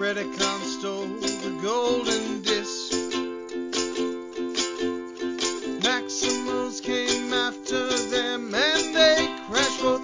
Predacon stole the golden disc. Maximals came after them and they crashed both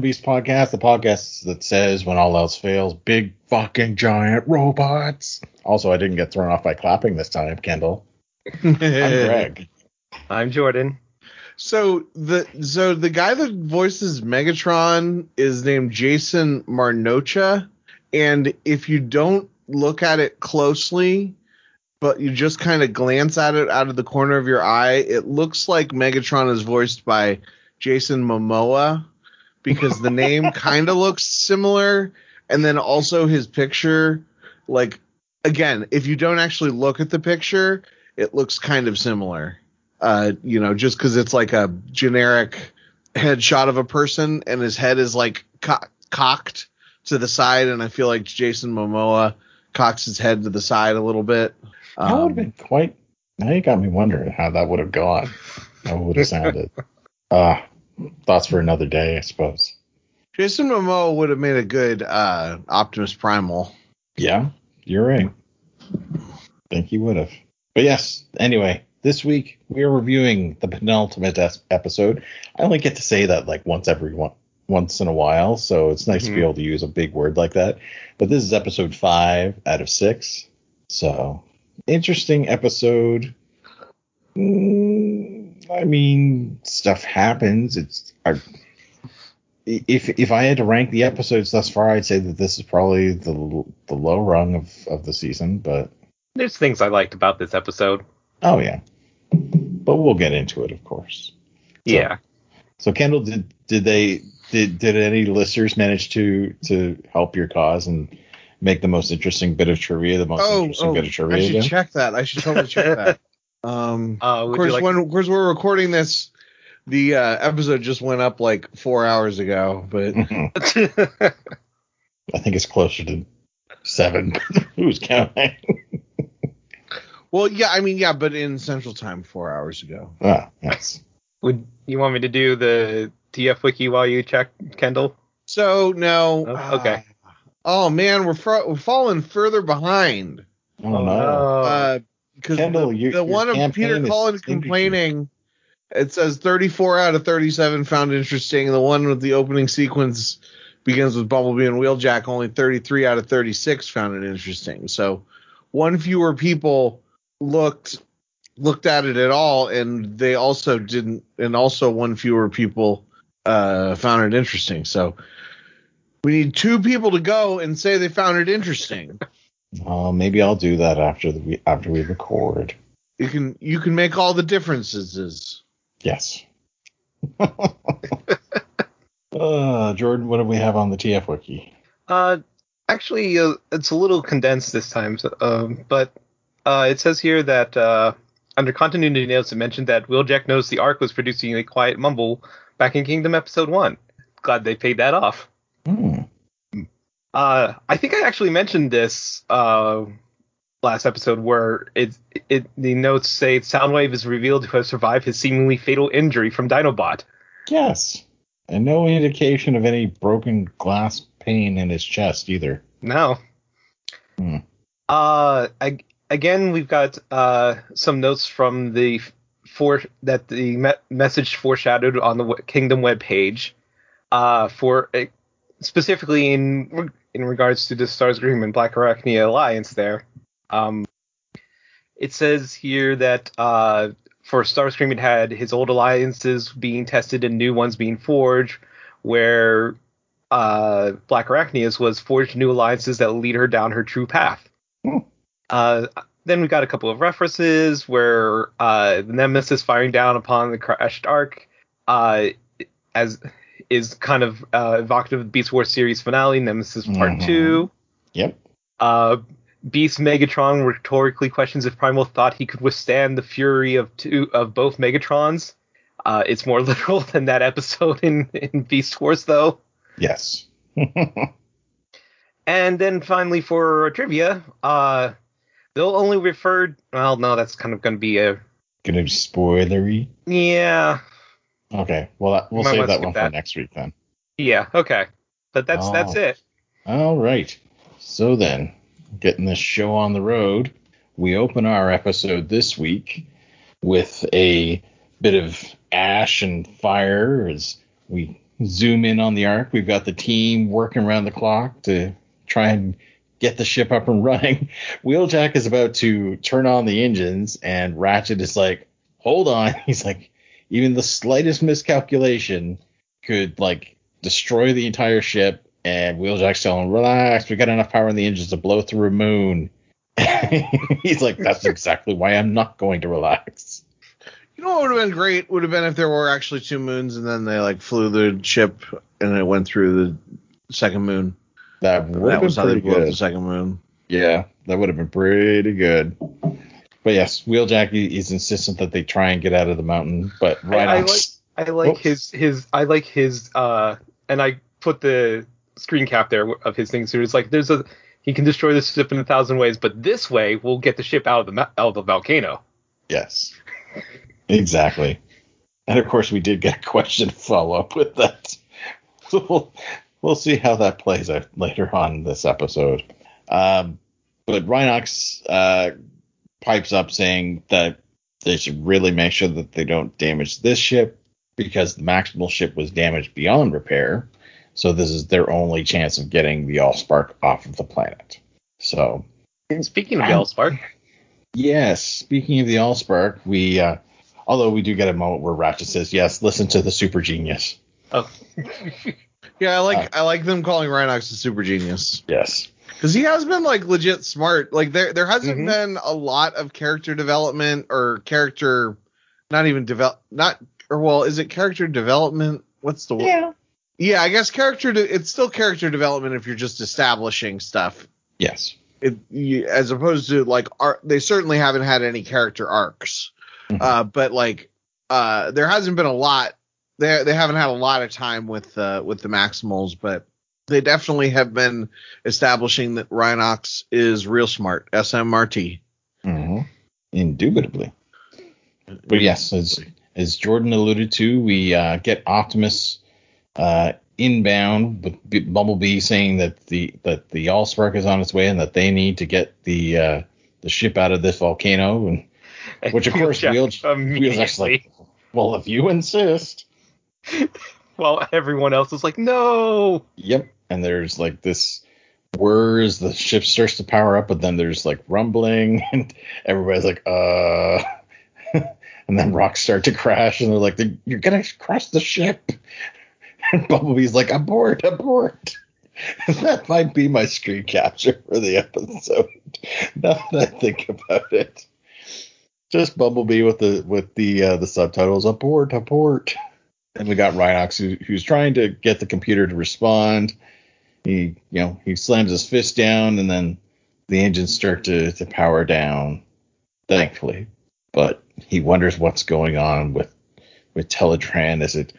Welcome to the War and Beast podcast, the podcast that says when all else fails, big fucking giant robots. Also, I didn't get thrown off by clapping this time, Kendall. I'm Greg. I'm Jordan. So the so the guy that voices Megatron is named Jason Marnocha, and if you don't look at it closely, but you just kind of glance at it out of the corner of your eye, it looks like Megatron is voiced by Jason Momoa because the name kind of looks similar, and then also his picture, like again, if you don't actually look at the picture, it looks kind of similar uh, you know, just because it's like a generic headshot of a person and his head is like co- cocked to the side, and I feel like Jason Momoa cocks his head to the side a little bit. That would have Um, been quite. Now you got me wondering how that would have gone. How it would have sounded. uh, thoughts for another day, I suppose. Jason Momoa would have made a good uh, Optimus Primal. Yeah, you're right. think he would have. But yes, anyway, this week we are reviewing the penultimate episode. I only get to say that like once every one once in a while, so it's nice to be Mhm. able to use a big word like that. But this is episode five out of six, so interesting episode. Mm, I mean, stuff happens. It's I, if if I had to rank the episodes thus far, I'd say that this is probably the the low rung of of the season. But There's things I liked about this episode. oh yeah, but we'll get into it, of course. So- Yeah. So Kendall, did did they did did any listeners manage to to help your cause and make the most interesting bit of trivia the most Oh, interesting oh, bit of trivia? I trivia? should again? check that. I should totally check that. Um, Uh, of course, like when of course we're recording this, the uh, episode just went up like four hours ago, but. I think it's closer to seven. Who's counting? well, yeah, I mean, yeah, but in Central Time, four hours ago. ah, yes. would you want me to do the TF wiki while you check Kendall? So no, Oh, okay. uh, oh man, we're fr- we're falling further behind. Oh, no. Uh, because Kendall, the, your- the one of Peter Collins complaining, it says 34 out of 37 found interesting. The one with the opening sequence begins with Bumblebee and Wheeljack. Only 33 out of 36 found it interesting. So one fewer people looked looked at it at all, and they also didn't. And also one fewer people uh, found it interesting. So we need two people to go and say they found it interesting. Uh, maybe I'll do that after the after we record. You can you can make all the differences. Yes. uh, Jordan, what do we have on the TF wiki? Uh, actually, uh, it's a little condensed this time, so, um, but uh, it says here that uh, under continuity notes, it mentioned that Wheeljack knows the Ark was producing a quiet mumble back in Kingdom Episode One. Glad they paid that off. Hmm. Uh, I think I actually mentioned this uh, last episode where it, it the notes say Soundwave is revealed to have survived his seemingly fatal injury from Dinobot. Yes. And no indication of any broken glass pane in his chest either. No. Hmm. Uh, I, again, we've got uh some notes from the for that the me- message foreshadowed on the w- Kingdom web page. Uh, for uh, specifically in in regards to the Starscream and Black Arachnia alliance there. Um, it says here that uh, for Starscream, it had his old alliances being tested and new ones being forged, where uh, Black Arachnia's was forged new alliances that lead her down her true path. Hmm. Uh, then we got a couple of references where uh, the Nemesis firing down upon the crashed Ark uh, as is kind of uh, evocative of the Beast Wars series finale, Nemesis Part Mhm. Two. Yep. Uh, Beast Megatron rhetorically questions if Primal thought he could withstand the fury of two of both Megatrons. Uh, it's more literal than that episode in, in Beast Wars, though. Yes. And then finally for trivia, uh, they'll only refer. Well, no, that's kind of going to be a Gonna be spoilery. yeah, Okay. Well, that, we'll save that one that. for next week then. yeah, okay. But that's oh. that's Oh. it. All right. So then, getting this show on the road, we open our episode this week with a bit of ash and fire as we zoom in on the Ark. We've got the team working around the clock to try and get the ship up and running. Wheeljack is about to turn on the engines, and Ratchet is like, "Hold on." He's like, even the slightest miscalculation could like destroy the entire ship. And Wheeljack's telling, "Relax, we got enough power in the engines to blow through a moon." He's like, "That's exactly why I'm not going to relax." You know what would have been great would have been if there were actually two moons and then they like flew the ship and it went through the second moon. That would that have was been how they pretty blew up the second moon. Yeah, that would have been pretty good. But yes, Wheeljack is insistent that they try and get out of the mountain, but right I, I like I like his his I like his uh and I put the screen cap there of his thing. So it's like there's a he can destroy the ship in a thousand ways, but this way we'll get the ship out of the out of the volcano. Yes, exactly. And of course, we did get a question to follow up with that. So we'll, we'll see how that plays out later on this episode. Um, but Rhinox uh, pipes up saying that they should really make sure that they don't damage this ship because the Maximal ship was damaged beyond repair. So this is their only chance of getting the Allspark off of the planet. So Speaking of the Allspark, Yes, speaking of the Allspark, we uh although we do get a moment where Ratchet says, "Yes, listen to the super genius." oh, Yeah, I Uh, like I like them calling Rhinox a super genius Yes. Because he has been like legit smart. Like there there hasn't Mhm. been a lot of character development or character, not even develop not or well, is it character development? What's the word? Yeah, Yeah, I guess character. De- it's still character development if you're just establishing stuff. Yes. It, you, as opposed to like ar- they certainly haven't had any character arcs, Mhm. uh, but like uh, there hasn't been a lot. They they haven't had a lot of time with uh, with the Maximals, but they definitely have been establishing that Rhinox is real smart. SMRT. hmm Indubitably. But yes, as as Jordan alluded to, we uh, get Optimus uh, inbound with B- Bumblebee saying that the that the Allspark is on its way and that they need to get the uh, the ship out of this volcano. And Which, of course, Wheeljack Wheeljack- Wheeljack's immediately. like, well, if you insist. while everyone else is like, no. Yep. And there's like this whir as the ship starts to power up, but then there's like rumbling, and everybody's like, uh. and then rocks start to crash, and they're like, you're to crash the ship. And Bumblebee's like, abort, abort. that might be my screen capture for the episode. now that I think about it. Just Bumblebee with the with the uh, the subtitles abort abort. And we got Rhinox who, who's trying to get the computer to respond. He you know he slams his fist down and then the engines start to, to power down, thankfully. But he wonders what's going on with with Teletran as it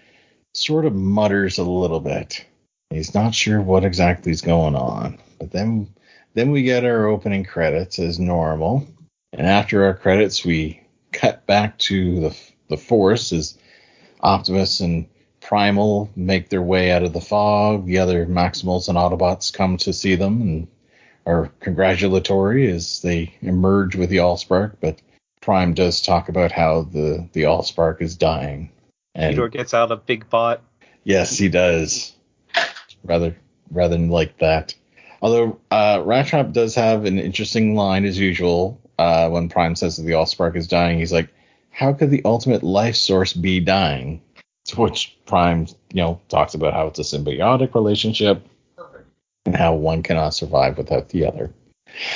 sort of mutters a little bit. He's not sure what exactly is going on. But then then we get our opening credits as normal. And after our credits, we cut back to the the force as Optimus and Primal make their way out of the fog. The other Maximals and Autobots come to see them and are congratulatory as they emerge with the Allspark. But Prime does talk about how the the Allspark is dying. And gets out a big bot. Yes, he does. Rather, rather than like that. Although uh, Rat Trap does have an interesting line as usual uh, when Prime says that the Allspark is dying, he's like, "How could the ultimate life source be dying?" Which Prime, you know, talks about how it's a symbiotic relationship and how one cannot survive without the other.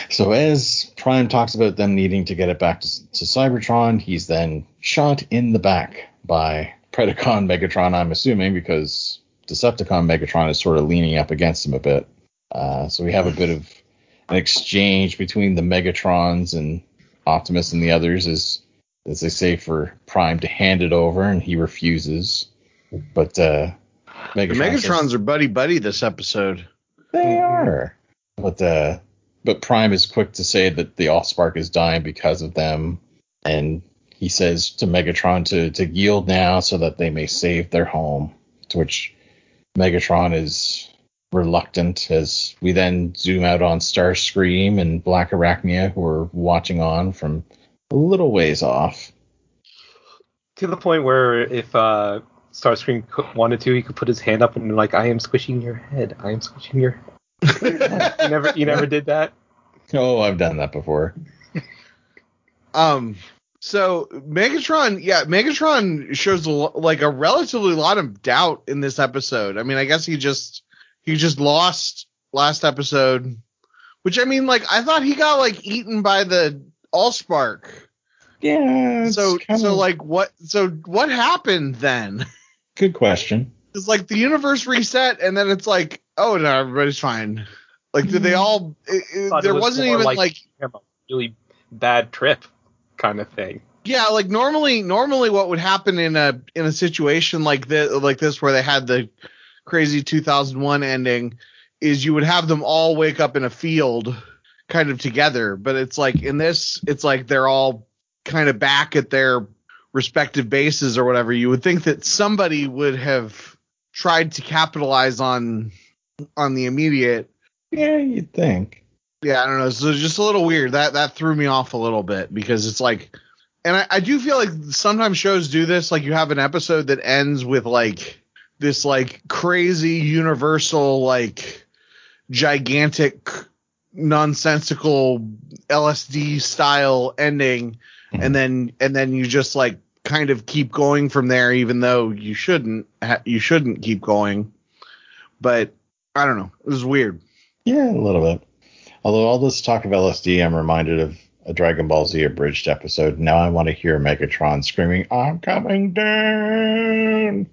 So as Prime talks about them needing to get it back to, to Cybertron, he's then shot in the back by Predacon Megatron, I'm assuming, because Decepticon Megatron is sort of leaning up against him a bit. Uh, so we have a bit of an exchange between the Megatrons and Optimus and the others as as they say for Prime to hand it over and he refuses. But uh Megatron says- Megatrons are buddy buddy this episode. they are. But uh but Prime is quick to say that the Allspark is dying because of them and he says to Megatron to, to yield now so that they may save their home. To which Megatron is reluctant as we then zoom out on Starscream and Black Arachnia who are watching on from a little ways off. To the point where if uh, Starscream wanted to, he could put his hand up and like, I am squishing your head. I am squishing your head. you never, you never did that. Oh, I've done that before. Um, so Megatron, yeah, Megatron shows a, like a relatively lot of doubt in this episode. I mean, I guess he just he just lost last episode, which I mean, like I thought he got like eaten by the Allspark. Yeah. So kind so like what so what happened then? good question. It's like the universe reset and then it's like oh no everybody's fine. Like did they mm-hmm. all? It, it- Thought it there was wasn't even like- like a really bad trip kind of thing. Yeah, like normally, normally what would happen in a in a situation like this, like this, where they had the crazy 2001 ending, is you would have them all wake up in a field, kind of together. But it's like in this, it's like they're all kind of back at their respective bases or whatever. You would think that somebody would have tried to capitalize on on the immediate. Yeah, you'd think. Yeah, I don't know. So it's just a little weird. That that threw me off a little bit because it's like, and I, I do feel like sometimes shows do this. Like you have an episode that ends with like this like crazy universal like gigantic nonsensical LSD style ending, Mhm. and then and then you just like kind of keep going from there, even though you shouldn't ha- you shouldn't keep going. But I don't know. It was weird. Yeah, a little bit. Although all this talk of LSD, I'm reminded of a Dragon Ball Z abridged episode. Now I want to hear Megatron screaming, "I'm coming down."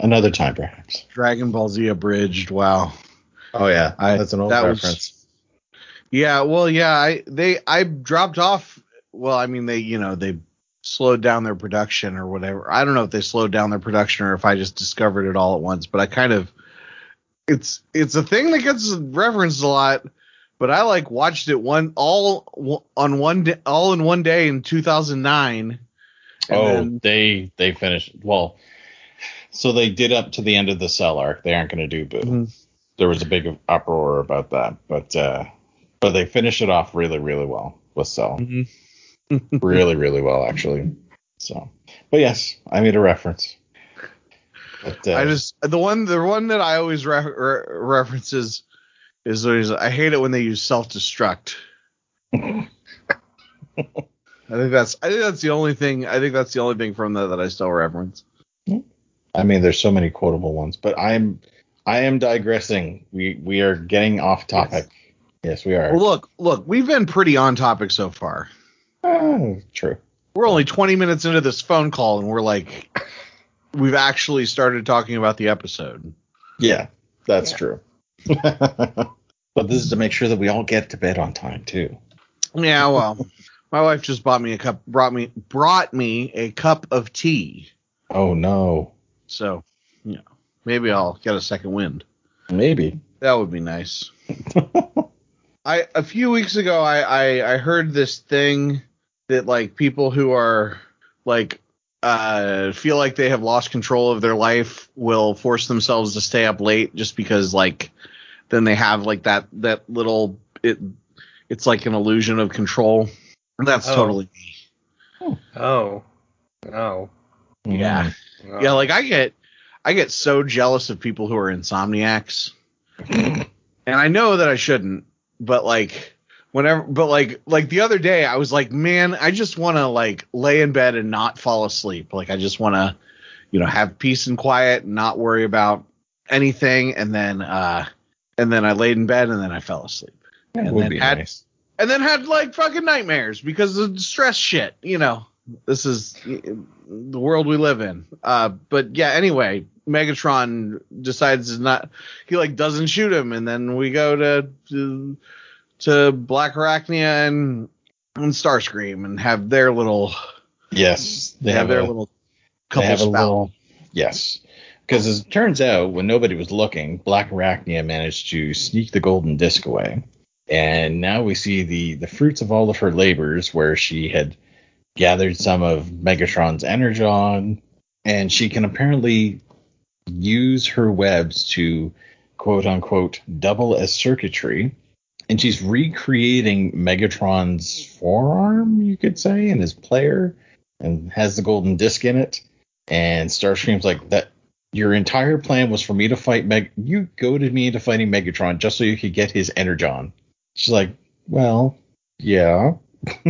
Another time, perhaps. Dragon Ball Z abridged. Wow. Oh yeah, I- that's an old that was- reference. Yeah, well, yeah, I they I dropped off. Well, I mean, they you know they slowed down their production or whatever. I don't know if they slowed down their production or if I just discovered it all at once. But I kind of it's it's a thing that gets referenced a lot. But I like watched it one all on one day, all in one day in 2009. Oh, then- they they finished well. So they did up to the end of the cell arc. They aren't going to do Buu. Mhm. There was a big uproar about that, but uh, but they finished it off really really well with Cell. Mhm. really really well actually. So, but yes, I made a reference. But, uh, I just the one the one that I always re- re- references is always I hate it when they use self destruct. I think that's I think that's the only thing I think that's the only thing from that that I still reference. I mean, there's so many quotable ones, but I'm I am digressing. We we are getting off topic. Yes, we are. Well, look, look, we've been pretty on topic so far. Oh, true. We're only 20 minutes into this phone call and we're like we've actually started talking about the episode. Yeah, that's Yeah. true. but this is to make sure that we all get to bed on time too. Yeah, well, my wife just bought me a cup brought me brought me a cup of tea. Oh no. So, you know, maybe I'll get a second wind. Maybe. That would be nice. I a few weeks ago I, I I heard this thing that like people who are like uh feel like they have lost control of their life will force themselves to stay up late just because like then they have like that that little it it's like an illusion of control. That's Oh. totally me. Oh, no. Yeah. no. Yeah, like I get I get so jealous of people who are insomniacs. and I know that I shouldn't, but like whenever but like like the other day I was like, man, I just want to like lay in bed and not fall asleep. Like I just want to you know have peace and quiet and not worry about anything and then uh and then I laid in bed and then I fell asleep. That And would then be had- nice. And then had like fucking nightmares because of the stress shit, you know. This is the world we live in. Uh but yeah, anyway, Megatron decides not he like doesn't shoot him and then we go to to, to Black Arachnia and and Starscream and have their little Yes, they have, their a- little they couple have a little yes. Because as it turns out, when nobody was looking, Black Arachnia managed to sneak the golden disc away. And now we see the, the fruits of all of her labors, where she had gathered some of Megatron's energon, and she can apparently use her webs to quote unquote double as circuitry. And she's recreating Megatron's forearm, you could say, in his player, and has the golden disc in it. And Starscream's like that. Your entire plan was for me to fight Meg. You goaded me into fighting Megatron just so you could get his energon. She's like, well, yeah,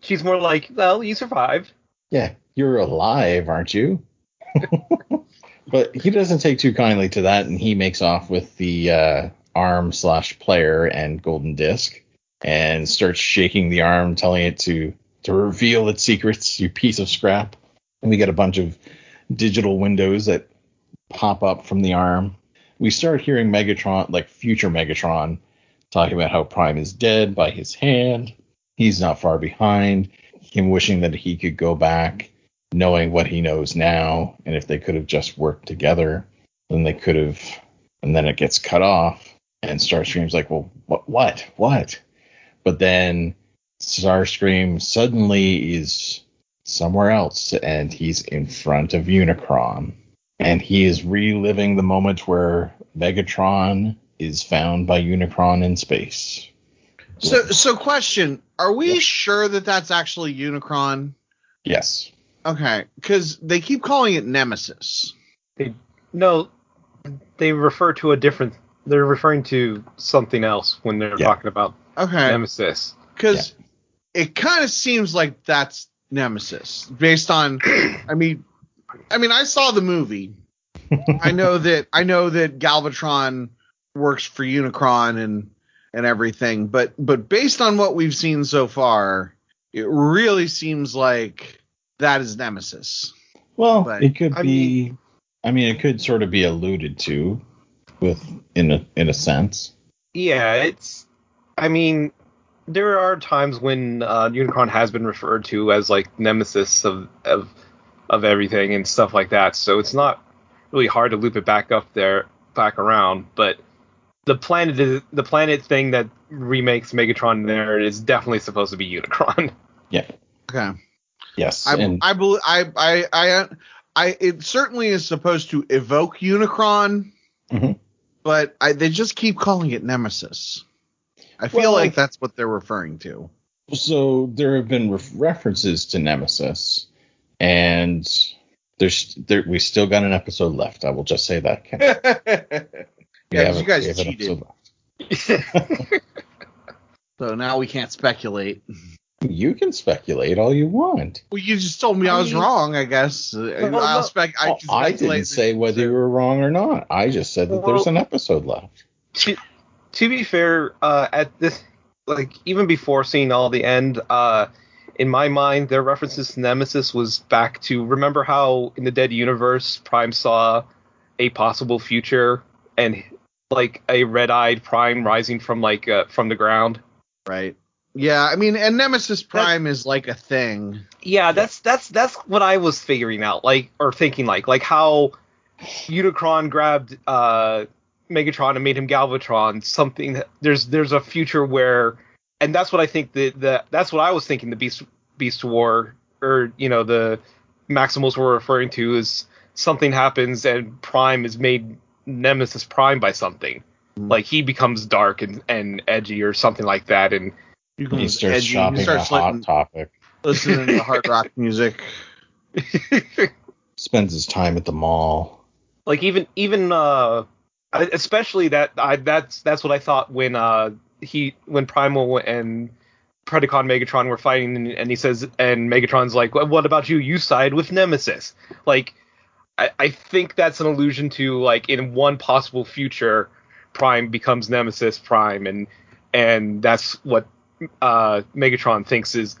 She's more like, well, you survived. yeah, you're alive, aren't you? but he doesn't take too kindly to that, and he makes off with the uh, arm slash player and golden disc, and starts shaking the arm, telling it to to reveal its secrets. You piece of scrap. And we get a bunch of digital windows that pop up from the arm. We start hearing Megatron, like future Megatron, talking about how Prime is dead by his hand. He's not far behind. Him wishing that he could go back, knowing what he knows now, and if they could have just worked together, then they could have. And then it gets cut off, and Starscream's like, "Well, what? What? What?" But then Starscream suddenly is somewhere else, and he's in front of Unicron, and he is reliving the moment where Megatron is found by Unicron in space. So so question, are we Yeah. sure that that's actually Unicron? Yes. Okay, cuz they keep calling it Nemesis. They No, they refer to a different. They're referring to something else when they're Yeah. talking about Okay. Nemesis. because it kind of seems like that's Nemesis based on. I mean, I mean, I saw the movie. I know that I know that Galvatron works for Unicron and and everything, but but based on what we've seen so far, it really seems like that is Nemesis. Well, But, it could I be. I mean, it could sort of be alluded to, with in a in a sense. Yeah, it's. I mean, there are times when uh, Unicron has been referred to as like nemesis of of of everything and stuff like that. So it's not really hard to loop it back up there, back around. But the planet is the planet thing that remakes Megatron there is definitely supposed to be Unicron. Yeah. Okay. Yes. I and I believe I I I I it certainly is supposed to evoke Unicron, Mhm. but I, they just keep calling it Nemesis. I feel Well- like that's what they're referring to. so there have been ref- references to Nemesis, and there's there we still got an episode left. I will just say that. Yeah, you guys cheated, so now we can't speculate. You can speculate all you want. Well, you just told me I, I was mean- wrong. I guess Uh, no, I'll spec. I, I, can I didn't say whether you were wrong or not. I just said that there's an episode left. to, to be fair, uh, at this, like even before seeing all the end, uh, in my mind, their references to Nemesis was back to remember how in the Dead Universe, Prime saw a possible future and like a red-eyed Prime rising from like uh, from the ground. right. Yeah, I mean, and Nemesis Prime is like a thing. Yeah, that's that's that's what I was figuring out, like or thinking like like how Unicron grabbed uh Megatron and made him Galvatron. Something that there's there's a future where, and that's what I think the the that's what I was thinking the Beast Beast War or you know the Maximals were referring to is something happens and Prime is made Nemesis Prime by something. Mhm. Like he becomes dark and, and edgy or something like that, and You He starts edgy, shopping you a start hot topic. listening to hard rock music. Spends his time at the mall. like even even uh especially that I that's that's what I thought when uh he when Primal and Predacon Megatron were fighting, and, and he says, and Megatron's like, "Well, "What about you? You side with Nemesis." Like, I, I think that's an allusion to like in one possible future, Prime becomes Nemesis Prime, and and that's what uh, Megatron thinks is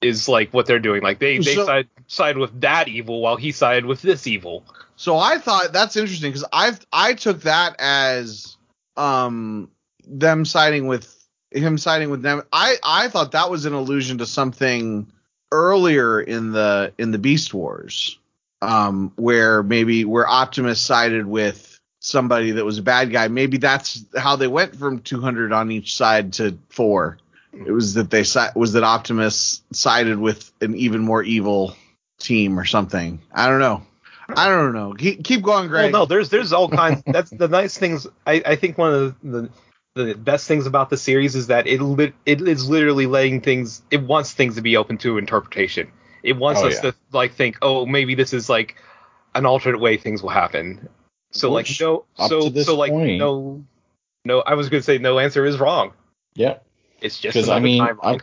is like what they're doing. Like they they So- side side with that evil while he sided with this evil. So I thought that's interesting because I I took that as um them siding with him siding with them. I I thought that was an allusion to something earlier in the in the Beast Wars, um, where maybe where Optimus sided with somebody that was a bad guy. Maybe that's how they went from 200 on each side to four. It was that they si- was that Optimus sided with an even more evil team or something. I don't know. I don't know. Keep, keep going, Greg. Well, no, there's there's all kinds. That's the nice things. I, I think one of the, the the best things about the series is that it lit, it is literally letting things. It wants things to be open to interpretation. It wants Oh, us yeah. to like think, oh, maybe this is like an alternate way things will happen. So like Which, no, so so like point- no, no. I was gonna say no answer is wrong. Yeah. It's just 'Cause, another I mean, up-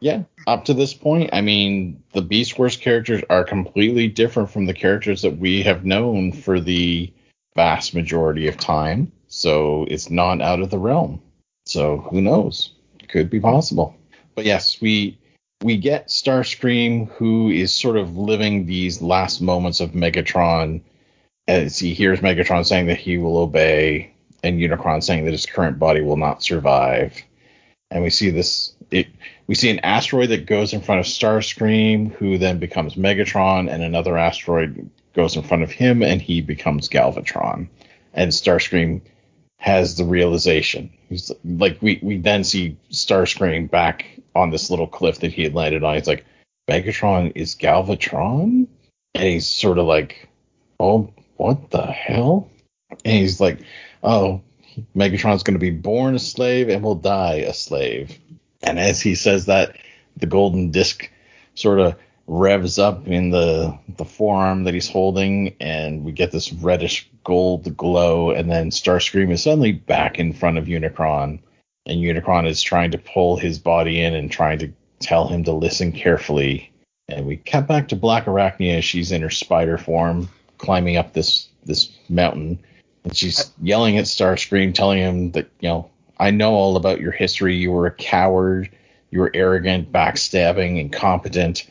Yeah. Up to this point, I mean, the Beast Wars characters are completely different from the characters that we have known for the vast majority of time. So it's not out of the realm. So who knows? Could be possible. But yes, we we get Starscream who is sort of living these last moments of Megatron uh, as he hears Megatron saying that he will obey and Unicron saying that his current body will not survive. And we see this it we see an asteroid that goes in front of Starscream, who then becomes Megatron, and another asteroid goes in front of him, and he becomes Galvatron. And Starscream has the realization. He's like, we we then see Starscream back on this little cliff that he had landed on. He's like, Megatron is Galvatron, and he's sort of like, oh, what the hell? And he's like, oh, Megatron's going to be born a slave and will die a slave. And as he says that, the golden disc sort of revs up in the the forearm that he's holding, and we get this reddish gold glow. And then Starscream is suddenly back in front of Unicron, and Unicron is trying to pull his body in and trying to tell him to listen carefully. And we cut back to Black Arachnia. She's in her spider form, climbing up this this mountain, and she's yelling at Starscream, telling him that you know I know all about your history. You were a coward. You were arrogant, backstabbing, incompetent,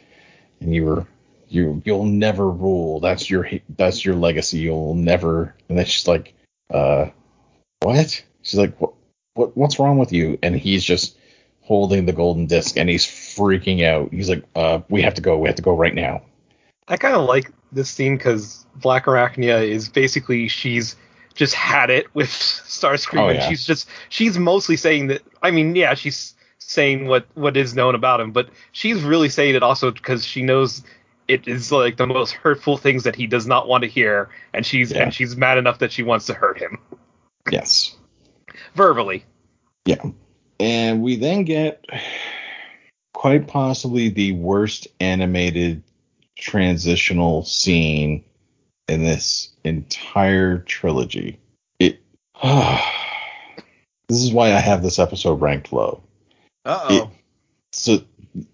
and you were you you'll never rule. That's your that's your legacy. You'll never. And then she's like, uh, what? She's like, what, what what's wrong with you? And he's just holding the golden disc and he's freaking out. He's like, uh, we have to go. We have to go right now. I kind of like this scene because Black Arachnia is basically she's just had it with Starscream, Oh, and yeah. she's just she's mostly saying that. I mean, yeah, she's saying what what is known about him, but she's really saying it also because she knows it is like the most hurtful things that he does not want to hear, and she's Yeah. and she's mad enough that she wants to hurt him Yes. verbally. Yeah. And we then get quite possibly the worst animated transitional scene in this entire trilogy. It This is why I have this episode ranked low. Uh It, oh. so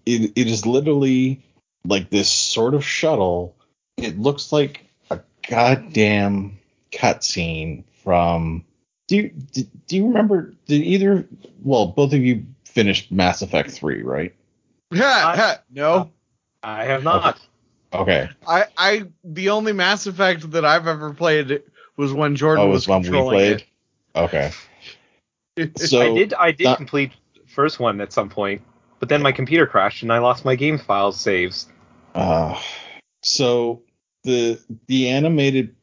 it, it is literally like this sort of shuttle. It looks like a goddamn cutscene from. Do you do, do you remember? Did either? Well, both of you finished Mass Effect three, right? no. I have not. Okay. I, I, the only Mass Effect that I've ever played was when Jordan Oh, was was one we controlling played. Okay. So I did I did that- complete first one at some point, but then my computer crashed and I lost my game file saves. Uh, so the the animated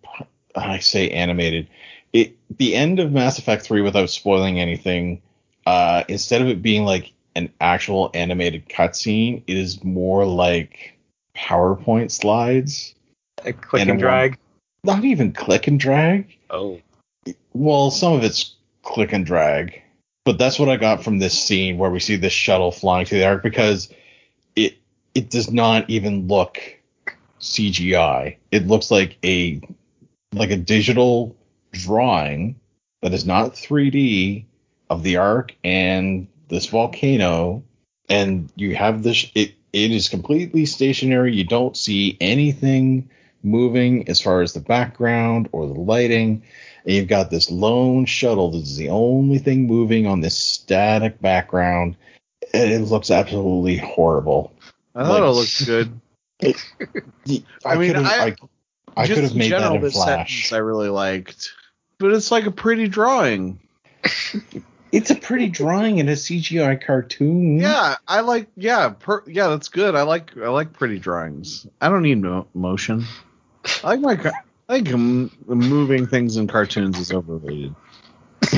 I say animated it the end of Mass Effect 3 without spoiling anything uh instead of it being like an actual animated cutscene it is more like PowerPoint slides A click And and, a drag. not even click and drag Oh. well some of it's click and drag but that's what I got from this scene where we see this shuttle flying to the Ark because it it does not even look CGI. It looks like a like a digital drawing that is not 3D of the Ark and this volcano, and you have this. It it is completely stationary. You don't see anything moving as far as the background or the lighting. And you've got this lone shuttle that is the only thing moving on this static background. And it looks absolutely horrible. I thought Like- it looked good. I, I mean, I- I, I could have made general, that in this Flash. I really liked, but it's like a pretty drawing. It's a pretty drawing in a CGI cartoon. Yeah, I like. Yeah, per, yeah, that's good. I like. I like pretty drawings. I don't need mo- motion. I like my. I think m- moving things in cartoons is overrated.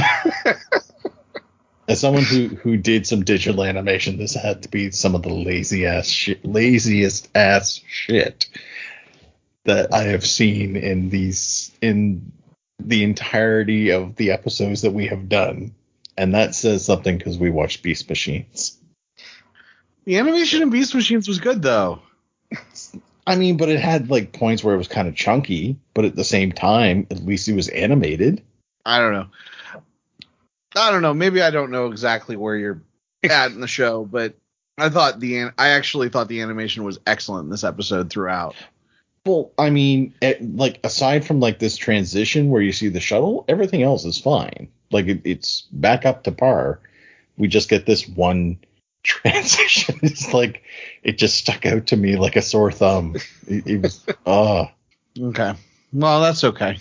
As someone who who did some digital animation, this had to be some of the lazy ass shit, laziest ass shit that I have seen in these in the entirety of the episodes that we have done, and that says something because we watched Beast Machines. The animation in Beast Machines was good though. I mean, but it had like points where it was kind of chunky, but at the same time, at least it was animated. I don't know. I don't know. Maybe I don't know exactly where you're at in the show, but I thought the an- I actually thought the animation was excellent in this episode throughout. Well, I mean, it, like aside from like this transition where you see the shuttle, everything else is fine. Like it, it's back up to par. We just get this one transition. It's like it just stuck out to me like a sore thumb. It, it was oh Okay. Well, that's okay.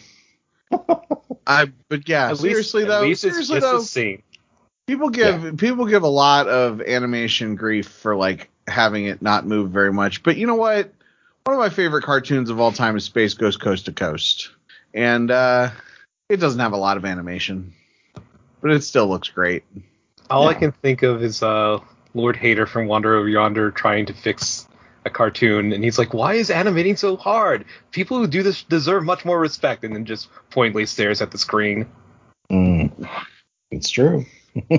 I but yeah, At seriously least, though, at least it's seriously just though, a scene. people give people give a lot of animation grief for like having it not move very much. But you know what? One of my favorite cartoons of all time is Space Ghost Coast to Coast, and uh, it doesn't have a lot of animation, but it still looks great. All I can think of is uh, Lord Hater from Wander Over Yonder trying to fix a cartoon, and he's like, "Why is animating so hard? People who do this deserve much more respect." And then just pointedly stares at the screen. mm, it's true.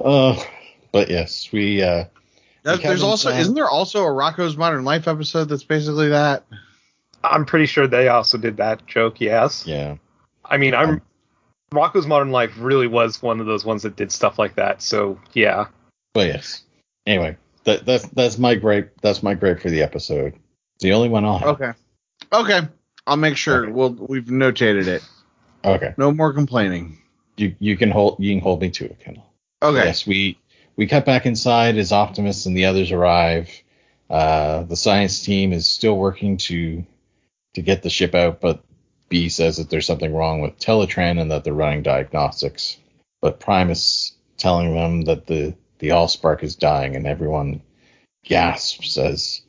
uh, but yes, we uh That, We there's also uh, isn't there also a Rocko's Modern Life episode that's basically that? I'm pretty sure they also did that joke. Yes. yeah. I mean, I'm Rocko's Modern Life really was one of those ones that did stuff like that. So yeah. But yes. Anyway, that that's that's my gripe. That's my gripe for the episode. It's the only one I'll have. Okay. Okay. I'll make sure Okay. we'll we've notated it. Okay. No more complaining. You you can hold you can hold me to it, Kendall. Okay. Yes, we we cut back inside as Optimus and the others arrive. Uh, the science team is still working to to get the ship out, but B says that there's something wrong with Teletran and that they're running diagnostics. But Prime is telling them that the the Allspark is dying, and everyone gasps as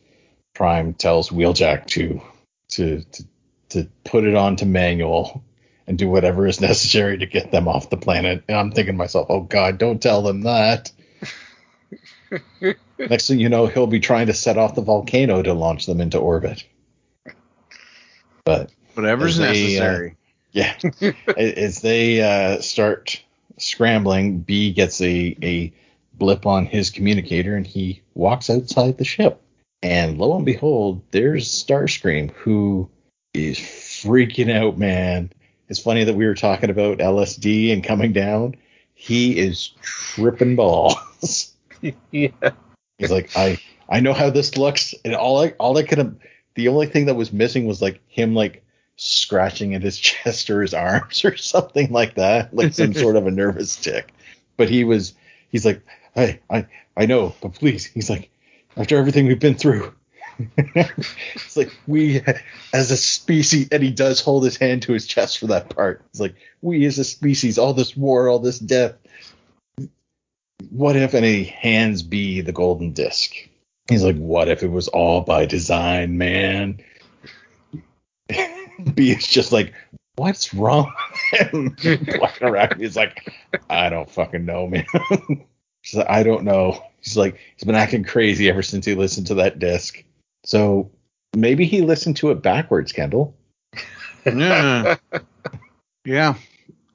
Prime tells Wheeljack to to to, to put it onto manual and do whatever is necessary to get them off the planet. And I'm thinking to myself, oh God, don't tell them that. Next thing you know, he'll be trying to set off the volcano to launch them into orbit. But Whatever's they, uh, necessary. yeah, as they uh, start scrambling, B gets a, a blip on his communicator and he walks outside the ship. And lo and behold, there's Starscream, who is freaking out, man. It's funny that we were talking about LSD and coming down. He is tripping balls. yeah. He's like, I I know how this looks, and all I all I could the only thing that was missing was like him like scratching at his chest or his arms or something like that, like some sort of a nervous tick. But he was he's like, Hey, I I know, but please, he's like, after everything we've been through. it's like we as a species and he does hold his hand to his chest for that part. It's like we as a species, all this war, all this death, what if any hands be the golden disc? He's like, what if it was all by design, man? B is just like, what's wrong with him? Walking around, he's like, I don't fucking know, man. She's like, I don't know. He's like, he's been acting crazy ever since he listened to that disc. So maybe he listened to it backwards, Kendall. yeah. yeah.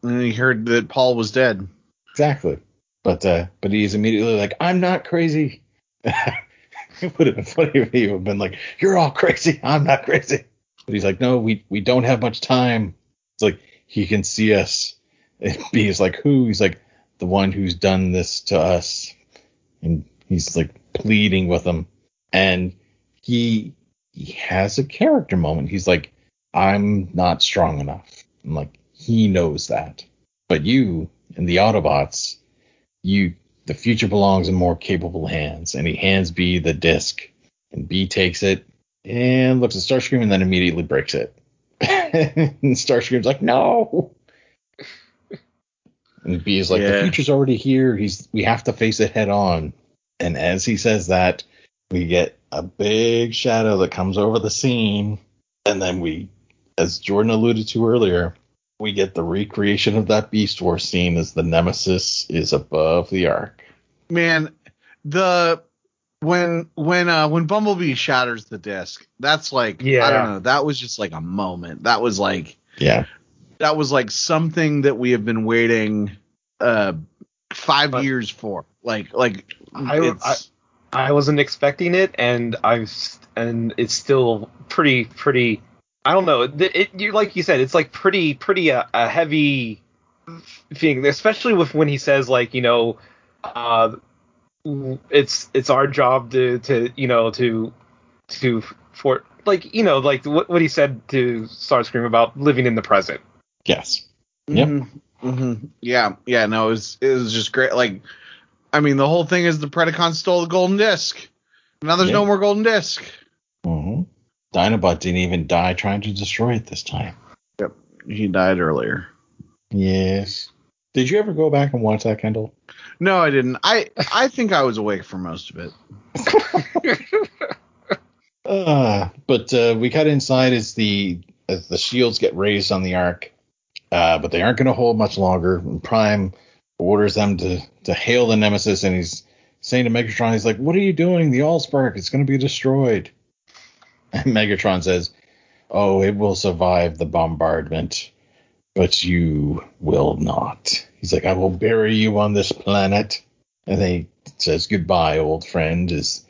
And he heard that Paul was dead. Exactly. But uh, but he's immediately like, I'm not crazy. it would have been funny if he would have been like, You're all crazy. I'm not crazy. But he's like, No, we we don't have much time. It's like he can see us. And B is like, Who? He's like, the one who's done this to us. And he's like pleading with him. And he he has a character moment. He's like, I'm not strong enough. And like he knows that. But you and the Autobots, you the future belongs in more capable hands. And he hands B the disc. And B takes it and looks at Starscream and then immediately breaks it. and Starscream's like, no. And B is like, Yeah. the future's already here. He's we have to face it head on. And as he says that, we get a big shadow that comes over the scene. And then we, as Jordan alluded to earlier, we get the recreation of that Beast Wars scene as the Nemesis is above the Ark. Man, the when when uh when Bumblebee shatters the disc, that's like yeah. I don't know, that was just like a moment. That was like Yeah. that was like something that we have been waiting uh five But- years for. Like like I- it's I wasn't expecting it, and I've st- and it's still pretty pretty. I don't know. It, it you like you said, it's like pretty pretty uh, a heavy thing, especially with when he says like you know, uh, it's it's our job to to you know to to for like you know like what what he said to Starscream about living in the present. Yes. Yep. Mhm, mhm. Yeah, yeah, no, it was it was just great. Like, I mean, the whole thing is the Predacon stole the golden disc. Now there's no more golden disc. hmm Dinobot didn't even die trying to destroy it this time. Yep. He died earlier. Yes. Did you ever go back and watch that, Kendall? No, I didn't. I I think I was awake for most of it. Uh, but uh, we cut inside as the as the shields get raised on the Ark, uh, but they aren't going to hold much longer. And Prime orders them to to hail the Nemesis, and he's saying to Megatron, he's like, "What are you doing? The Allspark, it's going to be destroyed." And Megatron says, "Oh, it will survive the bombardment, but you will not." He's like, "I will bury you on this planet," and then he says, "Goodbye, old friend." As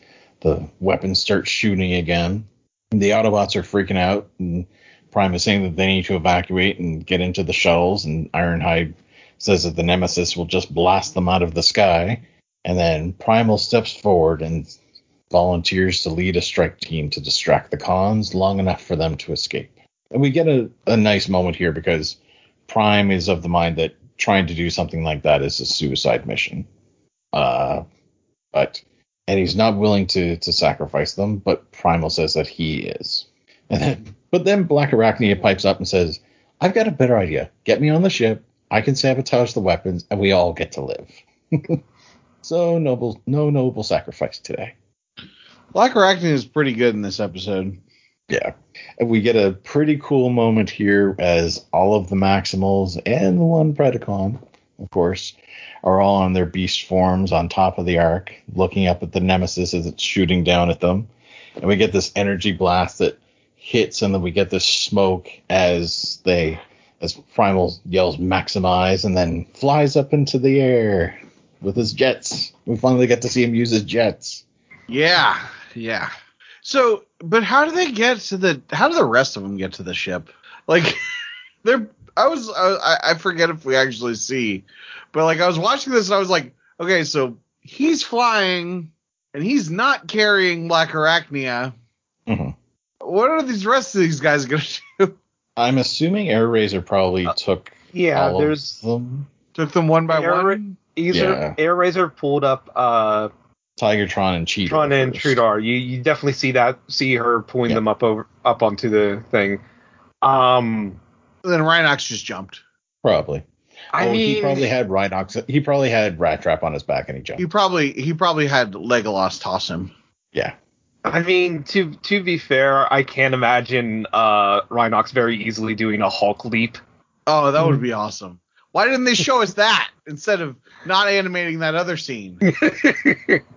the weapons start shooting again. The Autobots are freaking out, and Prime is saying that they need to evacuate and get into the shuttles, and Ironhide says that the Nemesis will just blast them out of the sky. And then Primal steps forward and volunteers to lead a strike team to distract the cons long enough for them to escape. And we get a, a nice moment here because Prime is of the mind that trying to do something like that is a suicide mission. Uh, but and he's not willing to to sacrifice them, but Primal says that he is. And then, but then Black Arachnia pipes up and says, "I've got a better idea. Get me on the ship. I can sabotage the weapons, and we all get to live." so noble, no noble sacrifice today. Black Arachnia is pretty good in this episode. Yeah. And we get a pretty cool moment here as all of the Maximals and the one Predacon, of course, are all on their beast forms on top of the Ark, looking up at the Nemesis as it's shooting down at them. And we get this energy blast that hits, and then we get this smoke as they as Primal yells maximize and then flies up into the air with his jets. We finally get to see him use his jets. Yeah, yeah. So, but how do they get to the? How do the rest of them get to the ship? Like, they're. I was. I, I forget if we actually see, but like I was watching this and I was like, okay, so he's flying and he's not carrying Black Arachnia. Mhm. What are these rest of these guys gonna do? I'm assuming Air Razor probably took Yeah, all there's of them. Took them one by Air one. Either Yeah. Air Razor pulled up uh Tigatron and Cheetah. Tron and. Trudar. You you definitely see that see her pulling Yeah. them up over up onto the thing. Um then Rhinox just jumped. Probably. I oh, mean he probably had Rhinox. He probably had Rat Trap on his back and he jumped. He probably he probably had Legolas toss him. yeah. I mean to to be fair, I can't imagine uh Rhinox very easily doing a Hulk leap. Oh, that would be awesome. Why didn't they show us that instead of not animating that other scene?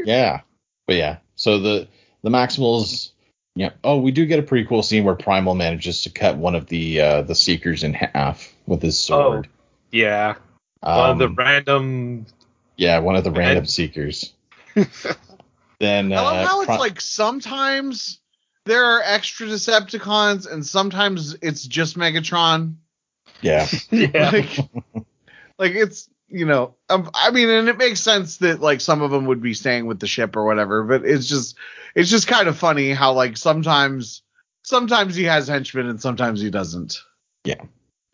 Yeah. But yeah. So the the Maximals. Yeah. Oh, we do get a pretty cool scene where Primal manages to cut one of the uh, the Seekers in half with his sword. Oh, yeah. One of the Um, random yeah, one of the And- random Seekers. then I love uh, how it's Pri- like sometimes there are extra Decepticons and sometimes it's just Megatron. Yeah. Yeah. Like, like it's you know, um, I mean, and it makes sense that like some of them would be staying with the ship or whatever, but it's just, it's just kind of funny how like sometimes, sometimes he has henchmen and sometimes he doesn't. Yeah,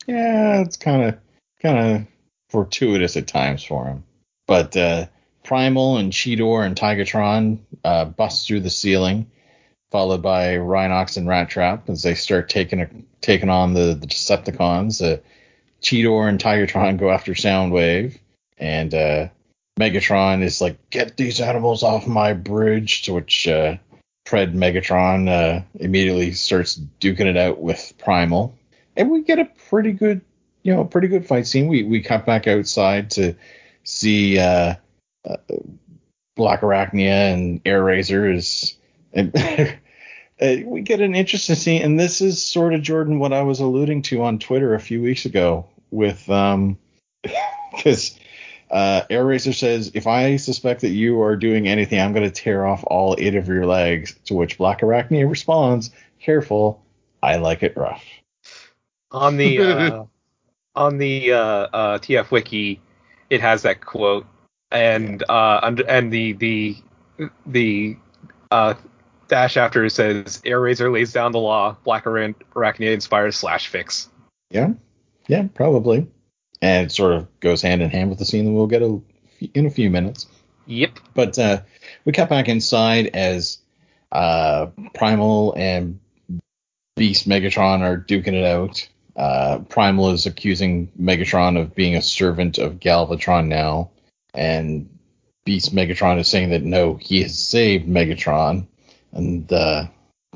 Yeah. it's kind of kind of fortuitous at times for him. But uh, Primal and Cheetor and Tigatron uh, bust through the ceiling, followed by Rhinox and Rat Trap as they start taking a, taking on the, the Decepticons. Uh, Cheetor and Tigatron go after Soundwave, and uh, Megatron is like, "Get these animals off my bridge!" To which uh, Pred Megatron uh, immediately starts duking it out with Primal, and we get a pretty good, you know, pretty good fight scene. We we cut back outside to see uh, uh, Black Arachnia and Air Razor is. And uh, we get an interesting scene, and this is sort of Jordan what I was alluding to on Twitter a few weeks ago with um because uh, Air Razor says, if I suspect that you are doing anything, I'm going to tear off all eight of your legs. To which Black Arachnia responds, careful, I like it rough. On the uh, on the uh, uh, TF wiki, it has that quote, and uh, under, and the the the uh, dash after it says, "Air Razor lays down the law. Black Arachnia inspires slash fics." Yeah, yeah, probably. And it sort of goes hand in hand with the scene that we'll get a, in a few minutes. Yep. But uh, we cut back inside as uh, Primal and Beast Megatron are duking it out. Uh, Primal is accusing Megatron of being a servant of Galvatron now, and Beast Megatron is saying that no, he has saved Megatron, and uh,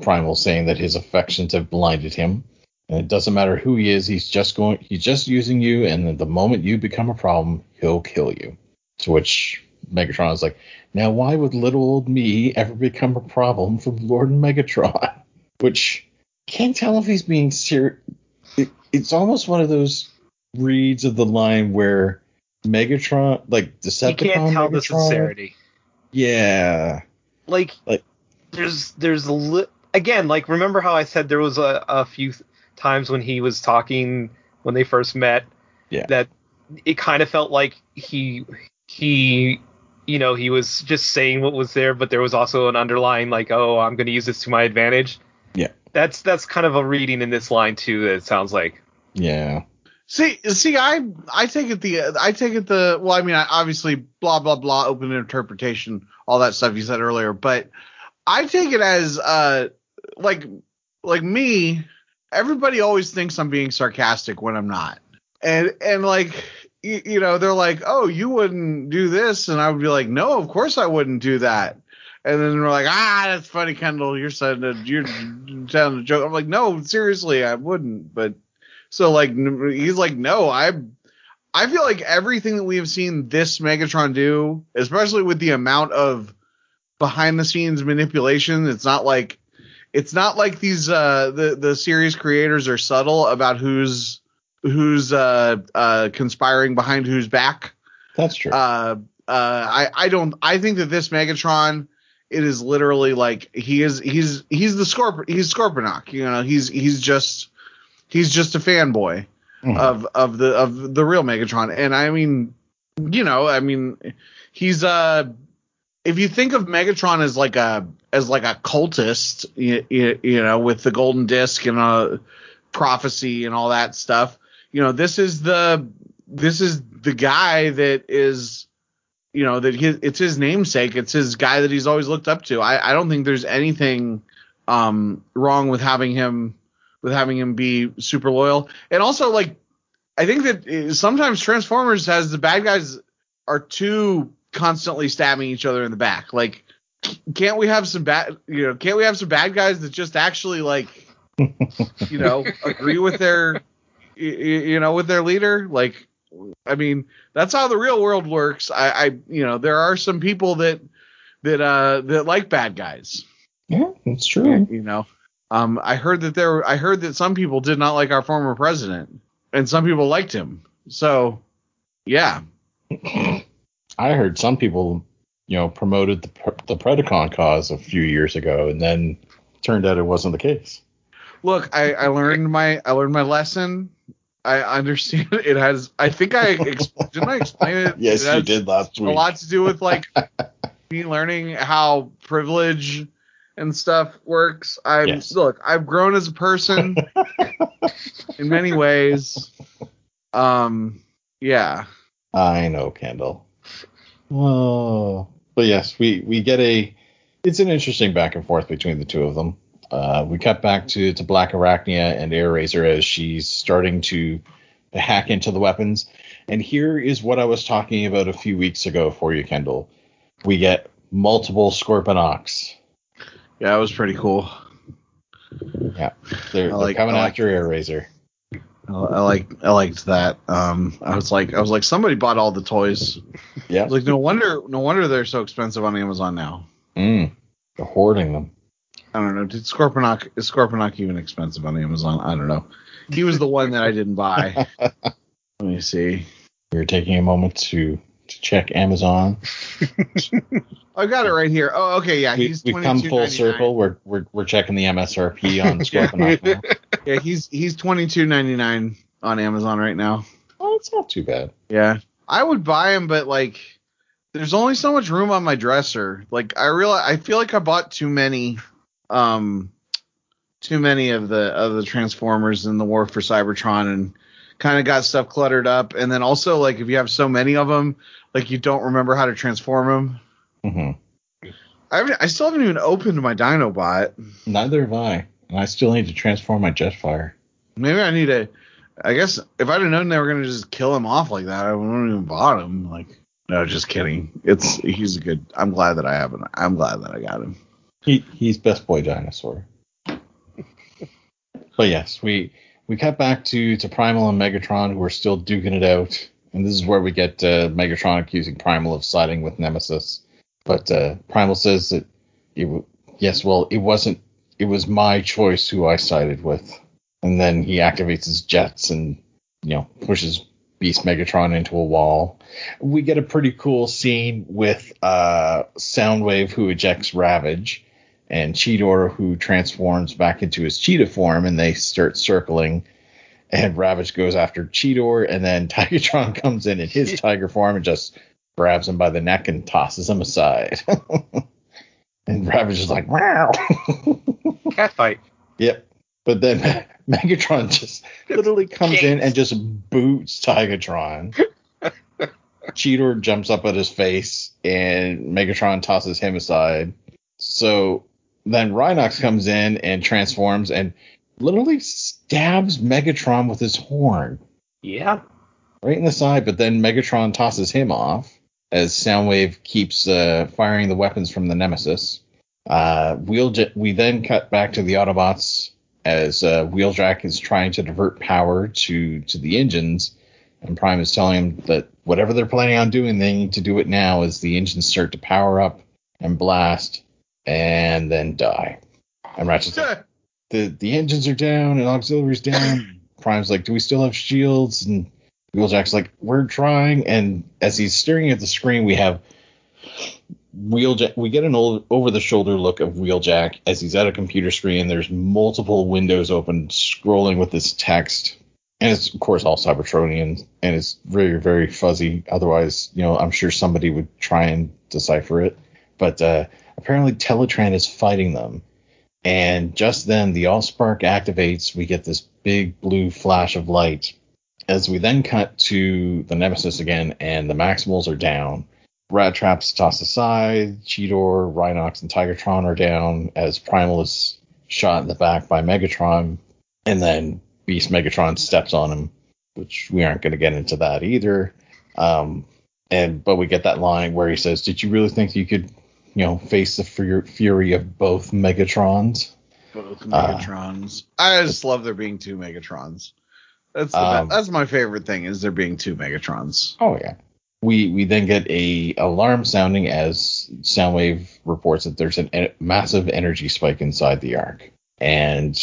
Primal saying that his affections have blinded him. And it doesn't matter who he is, he's just going he's just using you, and the moment you become a problem, he'll kill you. To which Megatron is like, Now why would little old me ever become a problem for Lord Megatron? Which can't tell if he's being serious. It, it's almost one of those reads of the line where Megatron, like Decepticon, you can't tell Megatron, the sincerity. Yeah, Like, Like- there's there's a li- again like remember how I said there was a, a few th- times when he was talking when they first met Yeah. that it kind of felt like he he you know he was just saying what was there but there was also an underlying like oh I'm going to use this to my advantage. Yeah. That's that's kind of a reading in this line too that it sounds like. yeah, See, see, I, I take it the, I take it the, well, I mean, I, obviously, blah blah blah, open interpretation, all that stuff you said earlier, but I take it as, uh, like, like me, everybody always thinks I'm being sarcastic when I'm not, and and like, you, you know, they're like, oh, you wouldn't do this, and I would be like, no, of course I wouldn't do that. And then we're like, ah, that's funny, Kendall. You're saying that you're telling a joke. I'm like, no, seriously, I wouldn't. But so like he's like, no, I I feel like everything that we have seen this Megatron do, especially with the amount of behind the scenes manipulation, it's not like it's not like these uh the the series creators are subtle about who's who's uh uh conspiring behind whose back. that's true. Uh uh I I don't I think that this Megatron it is literally like he is he's he's the Scorp he's Scorponok, you know, he's he's just he's just a fanboy Mhm. of of the of the real Megatron. And I mean, you know, I mean, he's uh, if you think of Megatron as like a as like a cultist, you, you, you know, with the golden disc and a prophecy and all that stuff, you know, this is the this is the guy that is you know that his, it's his namesake. It's his guy that he's always looked up to. I, I don't think there's anything um, wrong with having him with having him be super loyal. And also like i think that uh, sometimes transformers has the bad guys are too constantly stabbing each other in the back. Like can't we have some bad you know can't we have some bad guys that just actually like you know agree with their y- y- you know with their leader? Like i mean that's how the real world works. I i you know there are some people that that uh that like bad guys. Yeah, that's true. you know um i heard that there i heard that some people did not like our former president and some people liked him. So yeah I heard some people, you know, promoted the the Predacon cause a few years ago, and then turned out it wasn't the case. look i i learned my i learned my lesson I understand it has. I think I didn't I explain it. Yes, it you did last week. A lot to do with like me learning how privilege and stuff works. I Yes. look. I've grown as a person in many ways. Um. Yeah. I know, Kendall. Oh, but yes, we we get a. It's an interesting back and forth between the two of them. Uh, we cut back to to Black Arachnia and Air Razor as she's starting to hack into the weapons. And here is what I was talking about a few weeks ago for you, Kendall. We get multiple Scorponoks. Yeah, that was pretty cool. Yeah, they're, like- they're coming I like- after Air Razor. I, I like. I liked that. Um. I was like. I was like. Somebody bought all the toys. Yeah, like, no wonder. No wonder they're so expensive on Amazon now. mm, they're hoarding them. I don't know. Did Scorponok is Scorponok even expensive on Amazon? I don't know. He was the one that I didn't buy. Let me see. We're taking a moment to to check Amazon. I got it right here. Oh, okay, yeah, we, he's we've come full circle. We're, we're we're checking the MSRP on Scorponok now. Yeah, he's he's twenty two ninety nine on Amazon right now. Oh, it's not too bad. Yeah, I would buy him, but like, there's only so much room on my dresser. Like, I realize I feel like I bought too many, um, too many of the of the Transformers in the War for Cybertron, and kind of got stuff cluttered up. And then also, like, if you have so many of them, like you don't remember how to transform them. hmm I I still haven't even opened my Dinobot. Neither have I. And I still need to transform my Jetfire. Maybe I need to. I guess if I'd have known they were gonna just kill him off like that, I wouldn't even bought him. Like, no, just kidding. It's he's a good. I'm glad that I have him. I'm glad that I got him. He he's best boy dinosaur. but yes, we we cut back to to Primal and Megatron who are still duking it out, and this is where we get uh, Megatron accusing Primal of siding with Nemesis. But uh, Primal says that it w- yes, well, it wasn't. It was my choice who I sided with, and then he activates his jets and you know pushes Beast Megatron into a wall. We get a pretty cool scene with uh, Soundwave who ejects Ravage and Cheetor who transforms back into his cheetah form and they start circling and Ravage goes after Cheetor and then Tigatron comes in in his tiger form and just grabs him by the neck and tosses him aside. and Ravage is like, wow. Cat fight. Yep. But then Megatron just literally comes in and just boots Tigatron. Cheetor jumps up at his face and Megatron tosses him aside. So then Rhinox comes in and transforms and literally stabs Megatron with his horn Yeah. right in the side, but then Megatron tosses him off as Soundwave keeps uh, firing the weapons from the Nemesis. Uh, Wheelja- we then cut back to the Autobots as uh, Wheeljack is trying to divert power to to the engines, and Prime is telling him that whatever they're planning on doing, they need to do it now as the engines start to power up and blast and then die. And Ratchet's like, the the engines are down and auxiliaries down. Prime's like, do we still have shields? And Wheeljack's like, we're trying. And as he's staring at the screen, we have Wheeljack. We get an old, over the shoulder look of Wheeljack as he's at a computer screen. There's multiple windows open, scrolling with this text. And it's of course all Cybertronian and it's very very fuzzy. Otherwise, you know, I'm sure somebody would try and decipher it. But uh, apparently, Teletran is fighting them. And just then, the Allspark activates. We get this big blue flash of light. As we then cut to the Nemesis again, and the Maximals are down. Rat Trap's tossed aside. Cheetor, Rhinox, and Tigatron are down as Primal is shot in the back by Megatron. And then Beast Megatron steps on him, which we aren't going to get into that either. Um, and but we get that line where he says, "Did you really think you could, you know, face the fur- fury of both Megatrons?" Both Uh, Megatrons. I just love there being two Megatrons. That's Um, that's my favorite thing is there being two Megatrons. Oh yeah. We we then get a alarm sounding as Soundwave reports that there's a en- massive energy spike inside the Ark, and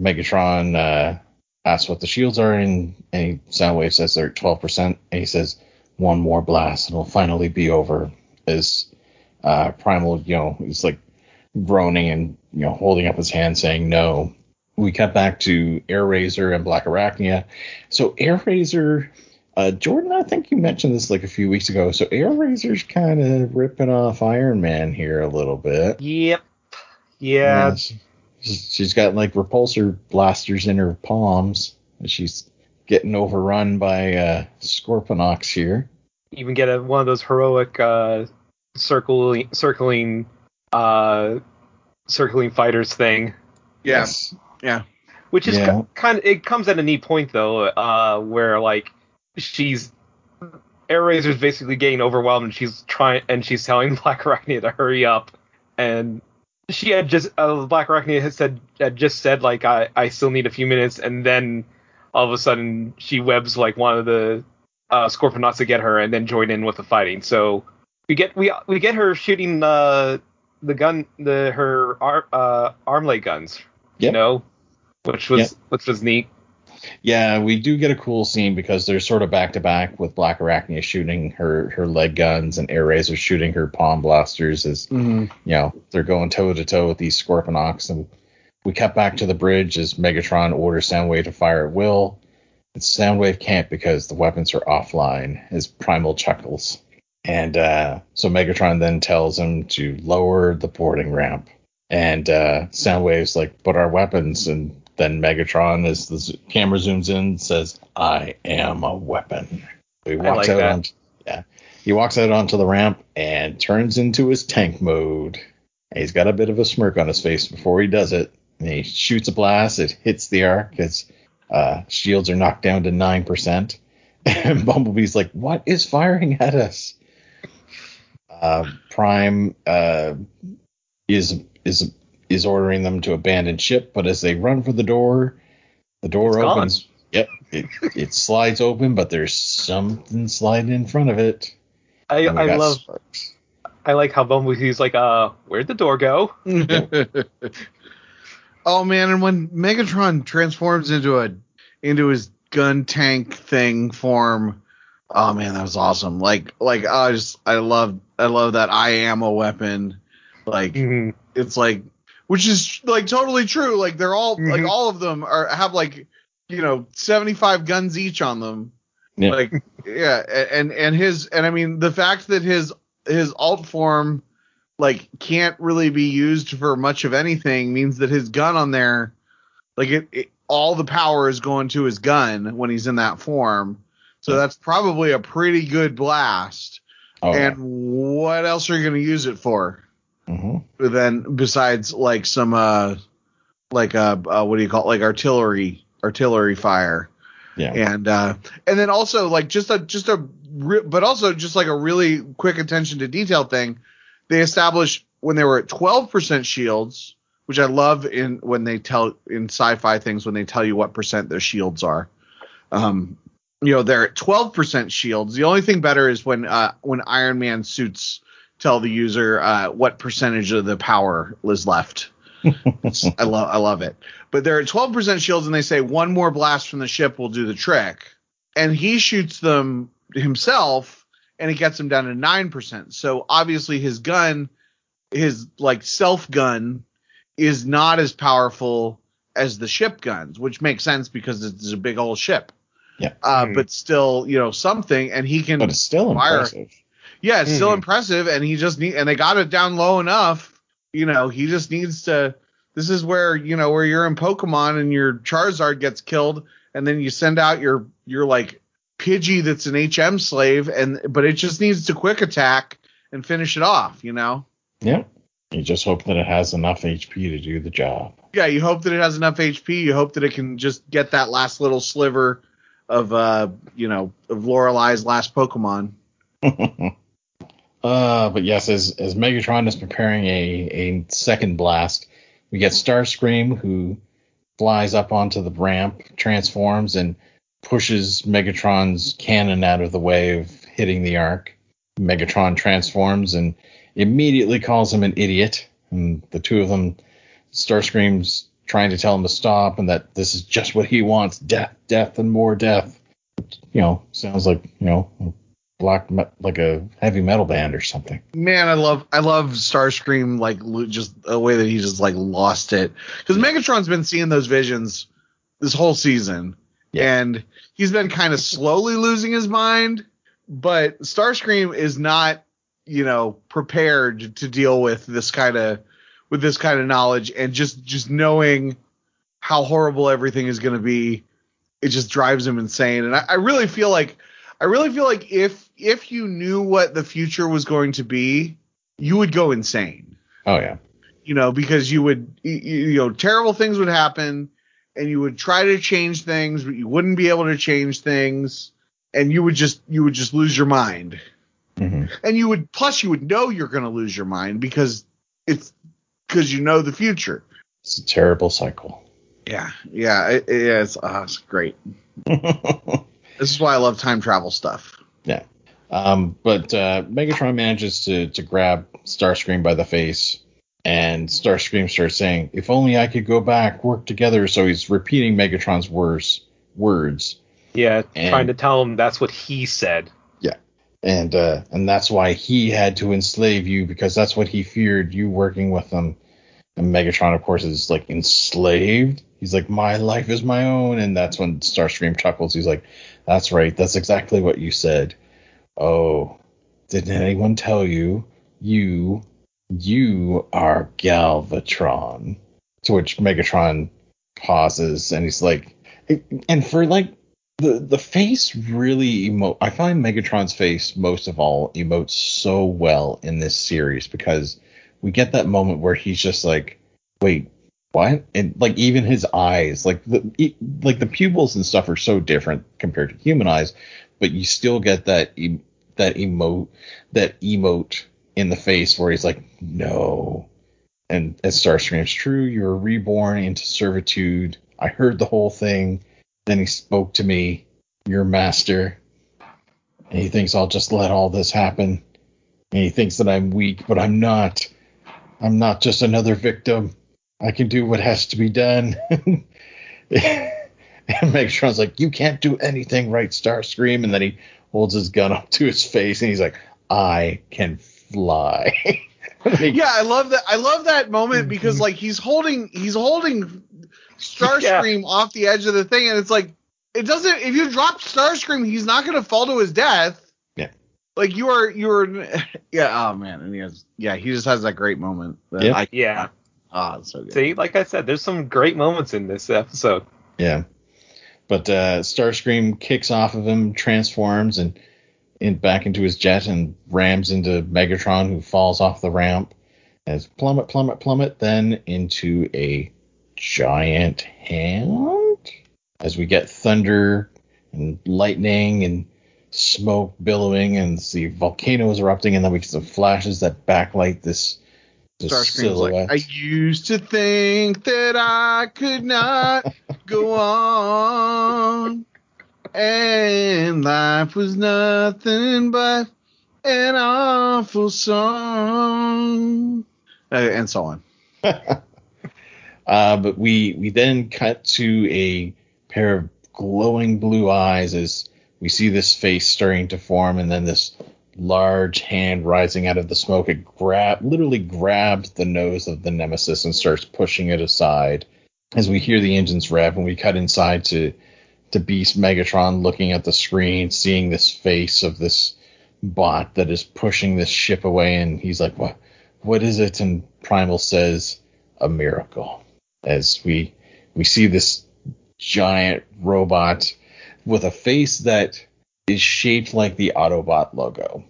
Megatron uh, asks what the shields are, and, and Soundwave says they're at 12%, and he says one more blast and it'll finally be over. As uh, Primal, you know, he's like groaning and you know holding up his hand saying no, we cut back to Airazor and Black Arachnia. So Airazor, uh, Jordan, I think you mentioned this like a few weeks ago. So Airazor's kind of ripping off Iron Man here a little bit. Yep. Yeah. she- she's got like repulsor blasters in her palms, and she's getting overrun by uh, Scorponoks here. Even get a, one of those heroic uh, circling, circling, uh, circling fighters thing. Yes. Yeah. Which is Yeah. kind of it comes at a neat point though, uh, where like she's Air Razor's basically getting overwhelmed and she's trying and she's telling Black Arachnia to hurry up and she had just uh, Black Arachnia had said had just said like I I still need a few minutes and then all of a sudden she webs like one of the uh, Scorponoks to get her and then join in with the fighting. So we get we we get her shooting uh, the gun the her ar, uh, armlet guns, you know, which was Yep. which was neat. Yeah, we do get a cool scene because they're sort of back to back with Black Arachnia shooting her her leg guns and Air Razor shooting her palm blasters as Mhm. you know they're going toe to toe with these Scorponoks and we cut back to the bridge as Megatron orders Soundwave to fire at will. But Soundwave can't because the weapons are offline. As Primal chuckles, and uh, so Megatron then tells him to lower the boarding ramp. And uh, Soundwave's like, "But our weapons." And then Megatron, as the camera zooms in, says, "I am a weapon." He walks like out that. on, yeah, he walks out onto the ramp and turns into his tank mode. And he's got a bit of a smirk on his face before he does it. And he shoots a blast. It hits the Ark as uh, shields are knocked down to nine percent. And Bumblebee's like, "What is firing at us?" Uh, Prime uh, is is is ordering them to abandon ship, but as they run for the door, the door It's gone. opens. Yep, it, it slides open, but there's something sliding in front of it. I I love sparks. I like how Bumblebee's like uh where'd the door go? oh man, and when Megatron transforms into a into his gun tank thing form, oh man, that was awesome. Like like I just I love I love that I am a weapon. Like Mhm. it's like which is like totally true. Like they're all like Mhm. all of them are have like you know 75 guns each on them. Yeah. Like yeah, and and his and I mean the fact that his his alt form like can't really be used for much of anything means that his gun on there like it, it all the power is going to his gun when he's in that form. So Yeah. that's probably a pretty good blast. Oh, and what else are you going to use it for? mhm. then besides like some uh like uh, uh what do you call it? Like artillery artillery fire. Yeah, and uh and then also like just a just a re- but also just like a really quick attention to detail thing. They established when they were at 12% shields which i love in when they tell in sci-fi things when they tell you what percent their shields are. Um you know they're at 12% shields the only thing better is when uh when iron man suits tell the user uh what percentage of the power is left I love I love it. But they're at 12% shields and they say one more blast from the ship will do the trick. And he shoots them himself and it gets him down to 9%. So obviously his gun his like self gun is not as powerful as the ship guns, which makes sense because it's a big old ship. Yeah. Uh, Mhm. but still, you know, something and he can but it's still Fire. impressive. yeah, it's still Mhm. impressive, and he just need and they got it down low enough. You know, he just needs to. This is where you know where you're in Pokemon and your Charizard gets killed, and then you send out your your like Pidgey that's an HM slave, and but it just needs to quick attack and finish it off. You know. Yeah, you just hope that it has enough HP to do the job. Yeah, you hope that it has enough HP. You hope that it can just get that last little sliver of uh you know of Lorelei's last Pokemon. uh, but yes, as as Megatron is preparing a a second blast, we get Starscream who flies up onto the ramp, transforms, and pushes Megatron's cannon out of the way of hitting the Ark. Megatron transforms and immediately calls him an idiot, and the two of them, Starscream's trying to tell him to stop and that this is just what he wants: death, death, and more death. You know, sounds like you know black me- like a heavy metal band or something. Man, I love I love Starscream like just a way that he just like lost it because Megatron's been seeing those visions this whole season, Yeah. and he's been kind of slowly losing his mind. But Starscream is not, you know, prepared to deal with this kind of with this kind of knowledge and just just knowing how horrible everything is going to be, it just drives him insane. And I, I really feel like I really feel like if if you knew what the future was going to be, you would go insane. Oh yeah. You know, because you would you, you know terrible things would happen, and you would try to change things, but you wouldn't be able to change things, and you would just you would just lose your mind. hmm And you would plus you would know you're going to lose your mind because it's because you know the future. It's a terrible cycle. Yeah, yeah, it, it- yeah. It's, uh, it's great. This is why I love time travel stuff. Yeah. Um, but uh, Megatron manages to to grab Starscream by the face, and Starscream starts saying, "If only I could go back, work together." So he's repeating Megatron's words, words, Yeah, And- trying to tell him that's what he said. Yeah. And uh, and that's why he had to enslave you because that's what he feared you working with him. And Megatron, of course, is like enslaved. He's like, "My life is my own," and that's when Starscream chuckles. He's like, "That's right. That's exactly what you said." Oh, didn't anyone tell you? You, you are Galvatron. To which Megatron pauses and he's like, and for like the the face really emote. I find Megatron's face most of all emotes so well in this series because we get that moment where he's just like, wait, what? And like even his eyes, like the like the pupils and stuff are so different compared to human eyes, but you still get that that emote that emote in the face where he's like, no. And as Starscream's true, you were reborn into servitude. I heard the whole thing. Then he spoke to me, your master. And he thinks I'll just let all this happen. And he thinks that I'm weak, but I'm not. I'm not just another victim. I can do what has to be done. and Megatron's like, You can't do anything right, Starscream. And then he holds his gun up to his face and he's like, I can fly. And he- Yeah, I love that. I love that moment because mm-hmm. like he's holding he's holding Starscream off the edge of the thing, and it's like it doesn't. If you drop Starscream, he's not going to fall to his death. Yeah. Like you are, you are. Yeah. Oh man, and he has. Yeah, he just has that great moment. That Yeah. I, Yeah. Ah, it's so good. See, like I said, there's some great moments in this episode. Yeah. But uh, Starscream kicks off of him, transforms, and in back into his jet and rams into Megatron, who falls off the ramp. As plummet, plummet, plummet, then into a giant hand. As we get thunder and lightning and smoke billowing and the volcano is erupting, and then we get some flashes that backlight this, this Starscream's like, silhouette. I used to think that I could not go on, and life was nothing but an awful song, uh, and so on. Uh, but we we then cut to a pair of glowing blue eyes as we see this face starting to form, and then this large hand rising out of the smoke. It grab literally grabs the nose of the nemesis and starts pushing it aside. As we hear the engines rev, and we cut inside to to Beast Megatron looking at the screen, seeing this face of this bot that is pushing this ship away, and he's like, "What? What is it?" And Primal says, "A miracle." As we we see this giant robot with a face that is shaped like the Autobot logo.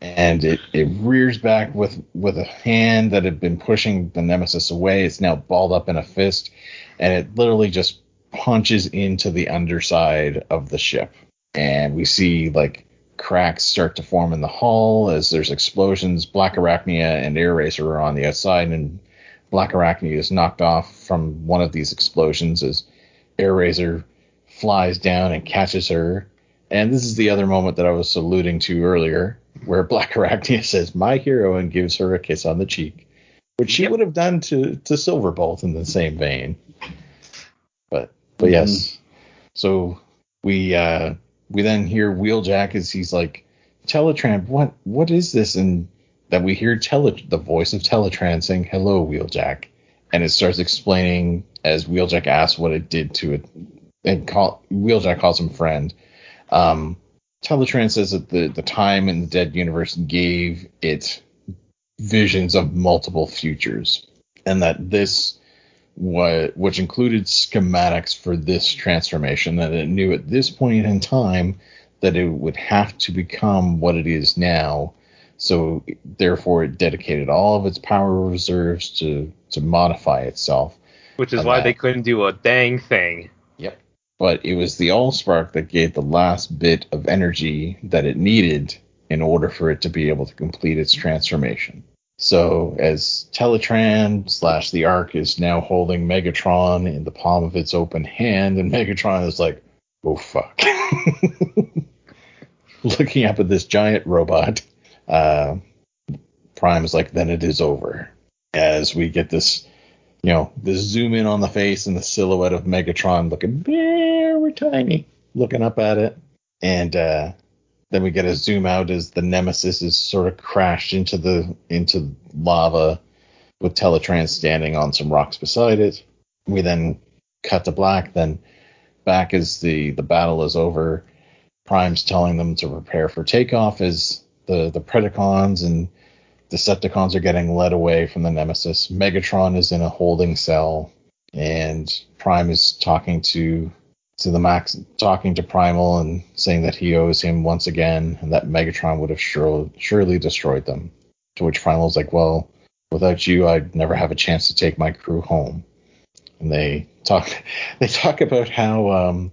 And it, it rears back with, with a hand that had been pushing the Nemesis away. It's now balled up in a fist, and it literally just punches into the underside of the ship. And we see like cracks start to form in the hull as there's explosions. Black Arachnia and Air Razor are on the outside, and Black Arachnia is knocked off from one of these explosions as Air Razor flies down and catches her. And this is the other moment that I was alluding to earlier, where Black Arachnia says, "My hero," and gives her a kiss on the cheek, which she Yep. would have done to to Silverbolt in the same vein. But but yes, so we uh we then hear Wheeljack as he's like Teletran, what what is this? And that we hear tele the voice of Teletran saying, "Hello, Wheeljack," and it starts explaining as Wheeljack asks what it did to it, and call Wheeljack calls him friend. Um, Teletran says that the the time in the dead universe gave it visions of multiple futures, and that this what which included schematics for this transformation that it knew at this point in time that it would have to become what it is now so therefore it dedicated all of its power reserves to to modify itself Which is And why that- they couldn't do a dang thing. But it was the Allspark that gave the last bit of energy that it needed in order for it to be able to complete its transformation. So as Teletran slash the Ark is now holding Megatron in the palm of its open hand, and Megatron is like, oh fuck. Looking up at this giant robot, uh, Prime is like, then it is over. As we get this you know, the zoom in on the face and the silhouette of Megatron looking very tiny, looking up at it. And uh, then we get a zoom out as the Nemesis is sort of crashed into the into lava with Teletran standing on some rocks beside it. We then cut to black, then back as the, the battle is over. Prime's telling them to prepare for takeoff as the, the Predacons and Decepticons are getting led away from the Nemesis. Megatron is in a holding cell, and Prime is talking to to the Max, talking to Primal and saying that he owes him once again, and that Megatron would have sure, surely destroyed them. To which Primal's like, "Well, without you, I'd never have a chance to take my crew home." And they talk they talk about how um,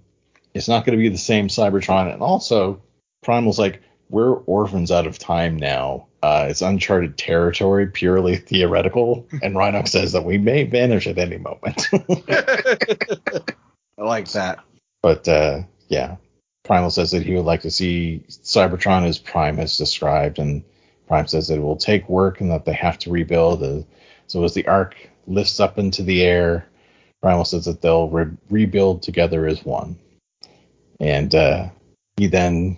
it's not going to be the same Cybertron, and also Primal's like, "We're orphans out of time now." Uh, it's uncharted territory, purely theoretical, and Rhinox says that we may vanish at any moment. I like that. but uh, yeah, Primal says that he would like to see Cybertron as Prime has described, and Prime says that it will take work and that they have to rebuild. Uh, so as the Ark lifts up into the air, Primal says that they'll re- rebuild together as one. And uh, he then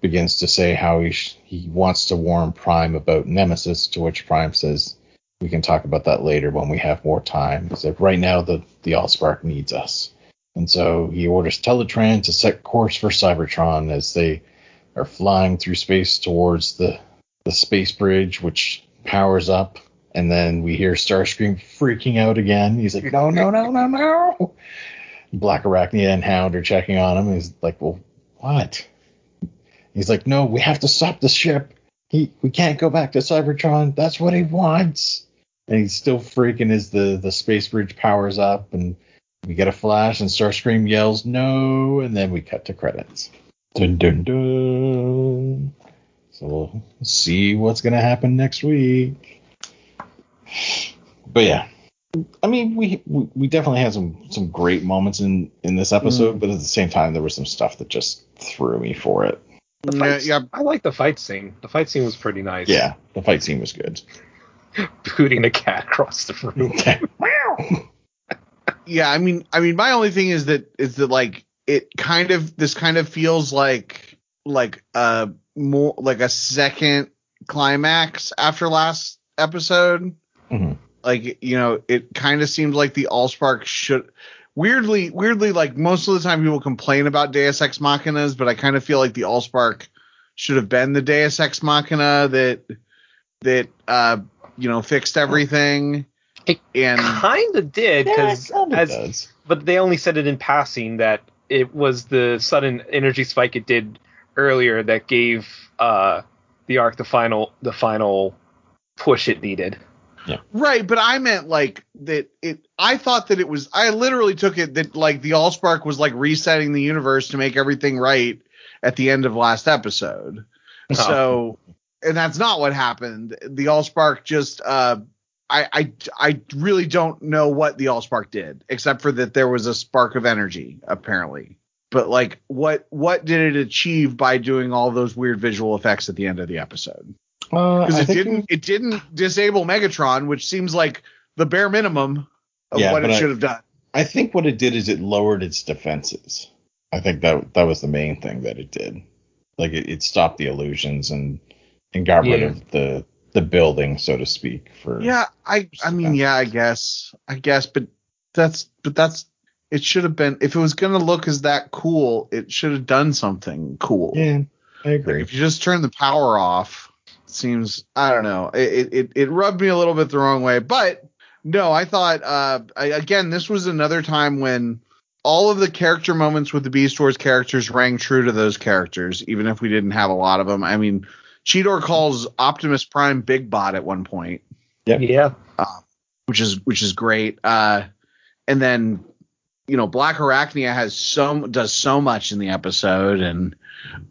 begins to say how he sh- he wants to warn Prime about Nemesis, to which Prime says we can talk about that later when we have more time. He right now the the Allspark needs us, and so he orders Teletran to set course for Cybertron as they are flying through space towards the the space bridge, which powers up. And then we hear Starscream freaking out again. He's like, no, no, no, no, no. Black Arachnia and Hound are checking on him. He's like, well, what? He's like, no, we have to stop the ship. He, we can't go back to Cybertron. That's what he wants. And he's still freaking as the, the space bridge powers up and we get a flash and Starscream yells no, and then we cut to credits. Dun dun dun. So we'll see what's gonna happen next week. But yeah, I mean, we we, we definitely had some some great moments in in this episode, mm. but at the same time, there was some stuff that just threw me for it. The Yeah, yeah. I like the fight scene. The fight scene was pretty nice. Yeah, the fight scene was good. Booting a cat across the room. yeah i mean i mean my only thing is that is that like it kind of this kind of feels like like a more like a second climax after last episode Mhm. like you know it kind of seems like the allspark should weirdly weirdly like most of the time people complain about deus ex machinas but i kind of feel like the allspark should have been the deus ex machina that that uh you know fixed everything It and kind of did because Yeah, it as does. but they only said it in passing that it was the sudden energy spike it did earlier that gave uh the Ark the final the final push it needed. Right, but I meant like that it I thought that it was I literally took it that like the Allspark was like resetting the universe to make everything right at the end of last episode. Oh. So and that's not what happened. The Allspark just uh I, I I really don't know what the Allspark did, except for that there was a spark of energy, apparently. But like what what did it achieve by doing all those weird visual effects at the end of the episode? Uh, because I it didn't it didn't disable Megatron, which seems like the bare minimum of Yeah, what it I- should have done. I think what it did is it lowered its defenses. I think that that was the main thing that it did. Like it, it stopped the illusions and and got rid of the the building, so to speak. For Yeah, I I mean, yeah, I guess. I guess, but that's but that's it should have been if it was gonna look as that cool, it should have done something cool. yeah, I Like, agree. if you just turn the power off, it seems I don't know. It, it it rubbed me a little bit the wrong way, but no, I thought uh I, again this was another time when all of the character moments with the Beast Wars characters rang true to those characters, even if we didn't have a lot of them. I mean, Cheetor calls Optimus Prime Big Bot at one point Yeah. which is which is great. Uh, and then you know Black Arachnia has so does so much in the episode, and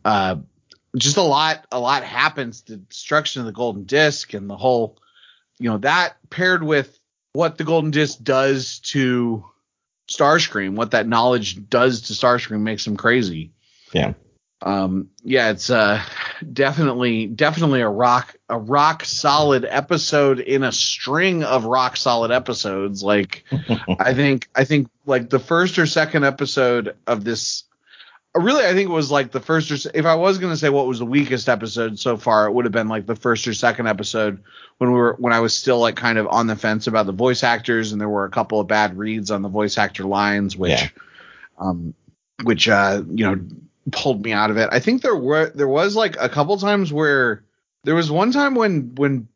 uh, just a lot a lot happens. The destruction of the Golden Disc and the whole you know that paired with what the Golden Disc does to Starscream, what that knowledge does to Starscream makes him crazy. Yeah. Um, yeah, it's uh definitely definitely a rock a rock solid episode in a string of rock solid episodes. Like I think I think like the first or second episode of this really I think it was like the first or if I was going to say what was the weakest episode so far it would have been like the first or second episode when we were when I was still like kind of on the fence about the voice actors and there were a couple of bad reads on the voice actor lines which Yeah. um which uh you know pulled me out of it. I think there were there was like a couple times where there was one time when when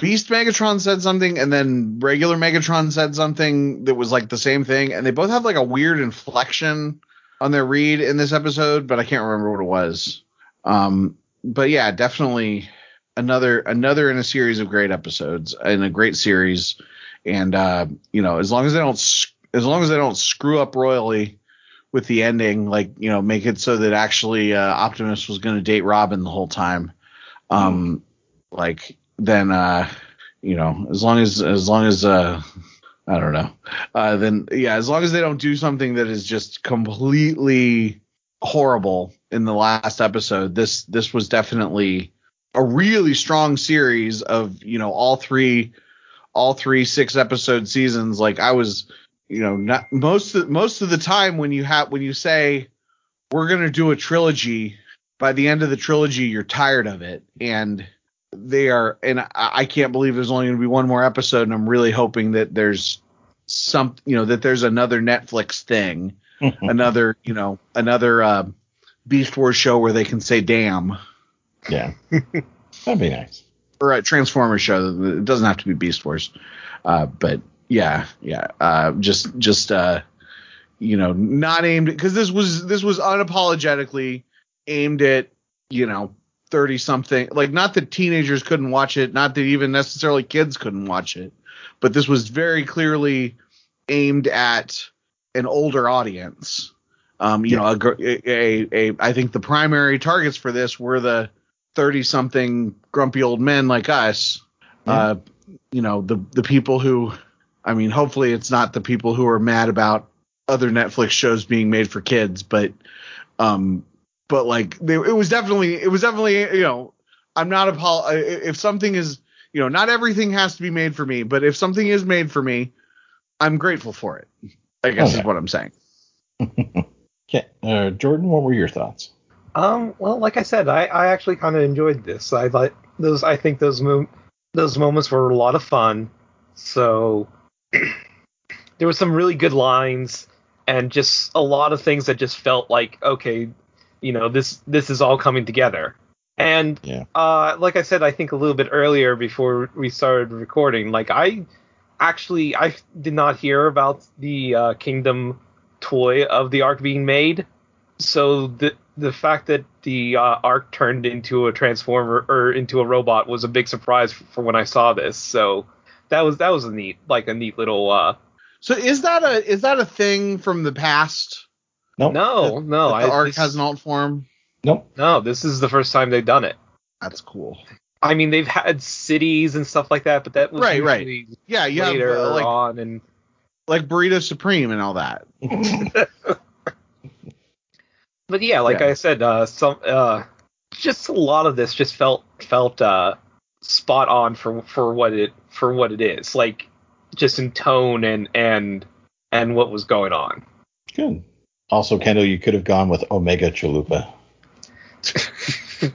Beast Megatron said something and then regular Megatron said something that was like the same thing and they both have like a weird inflection on their read in this episode, but I can't remember what it was. Um but yeah, definitely another another in a series of great episodes in a great series and uh you know, as long as they don't as long as they don't screw up royally with the ending, like you know, make it so that actually uh, Optimus was going to date Robin the whole time. Um, like then, uh, you know, as long as as long as uh, I don't know, uh, then yeah, as long as they don't do something that is just completely horrible in the last episode, this this was definitely a really strong series of you know all three all three six episode seasons. Like I was you know not most of, most of the time when you have when you say we're to do a trilogy by the end of the trilogy you're tired of it and they are and I, I can't believe there's only going to be one more episode and I'm really hoping that there's some you know that there's another Netflix thing another you know another uh, Beast Wars show where they can say damn yeah, that'd be nice. or a Transformers show. It doesn't have to be Beast Wars, uh, but yeah, yeah, uh, just just uh, you know, not aimed because this was this was unapologetically aimed at you know thirty something. Like not that teenagers couldn't watch it, not that even necessarily kids couldn't watch it, but this was very clearly aimed at an older audience. Um, you know, a, a, a, a I think the primary targets for this were the 30 something grumpy old men like us. Uh, you know, the the people who I mean, hopefully it's not the people who are mad about other Netflix shows being made for kids, but um but like they, it was definitely it was definitely you know, I'm not a pol- if something is, you know, not everything has to be made for me, but if something is made for me, I'm grateful for it. I guess Okay. is what I'm saying. Okay, uh, Jordan, what were your thoughts? Um, well, like I said, I, I actually kind of enjoyed this. I like those. I think those mo- those moments were a lot of fun. So there were some really good lines and just a lot of things that just felt like okay, you know, this this is all coming together. And Yeah. uh, like I said, I think a little bit earlier before we started recording, like I actually I did not hear about the uh, Kingdom toy of the Ark being made. So the the fact that the uh, Ark turned into a transformer or into a robot was a big surprise for when I saw this. So that was that was a neat like a neat little uh So is that a is that a thing from the past? Nope. no no that I the Ark this, has an alt form. Nope. no this is the first time they've done it. That's cool. I mean they've had cities and stuff like that, but that was Right, right. usually Yeah, you later uh, like on and like Burrito Supreme and all that. but yeah, like Yeah. I said, uh, some uh, just a lot of this just felt felt uh, spot on for for what it for what it is, like just in tone and and and what was going on. Good. Also, Kendall, you could have gone with Omega Chalupa.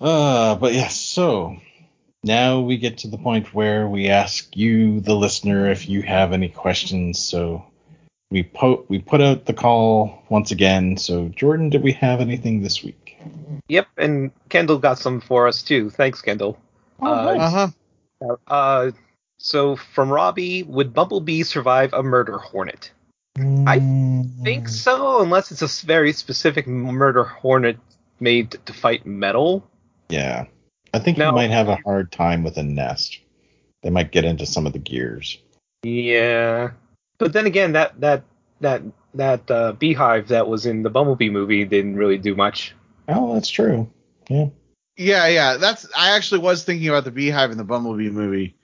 Uh, but yes, so now we get to the point where we ask you, the listener, if you have any questions. So we put we put out the call once again. So Jordan, did we have anything this week? Yep, and Kendall got some for us too. Thanks, Kendall. Oh, Uh, Uh huh. Uh, so from Robbie, would Bumblebee survive a murder hornet? I think so, unless it's a very specific murder hornet made to fight metal. Yeah, I think Now- you might have a hard time with a nest. They might get into some of the gears. Yeah, but then again, that that that that uh, beehive that was in the Bumblebee movie didn't really do much. Oh, that's true. Yeah. Yeah, yeah. That's I actually was thinking about the Beehive in the Bumblebee movie.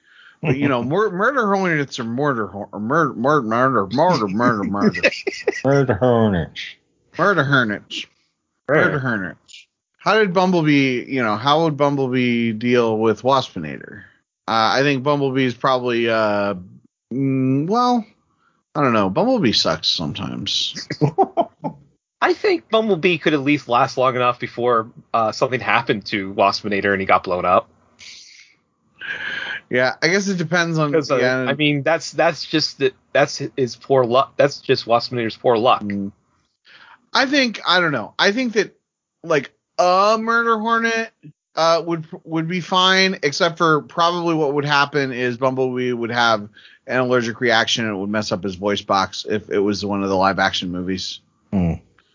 But you know, mur- murder hornets are murder hor- murder murder murder murder murder murder Murder hornet. murder hornets. Murder hornets. How did Bumblebee, you know, how would Bumblebee deal with Waspinator? Uh, I think Bumblebee is probably uh mm, well, I don't know. Bumblebee sucks sometimes. I think Bumblebee could at least last long enough before uh, something happened to Waspinator and he got blown up. Yeah, I guess it depends on Because uh, yeah, I mean, that's that's just that that's his poor luck. That's just Waspinator's poor luck. Mm. I think I don't know. I think that like a murder hornet uh would would be fine, except for probably what would happen is Bumblebee would have an allergic reaction and it would mess up his voice box if it was one of the live action movies. Hmm.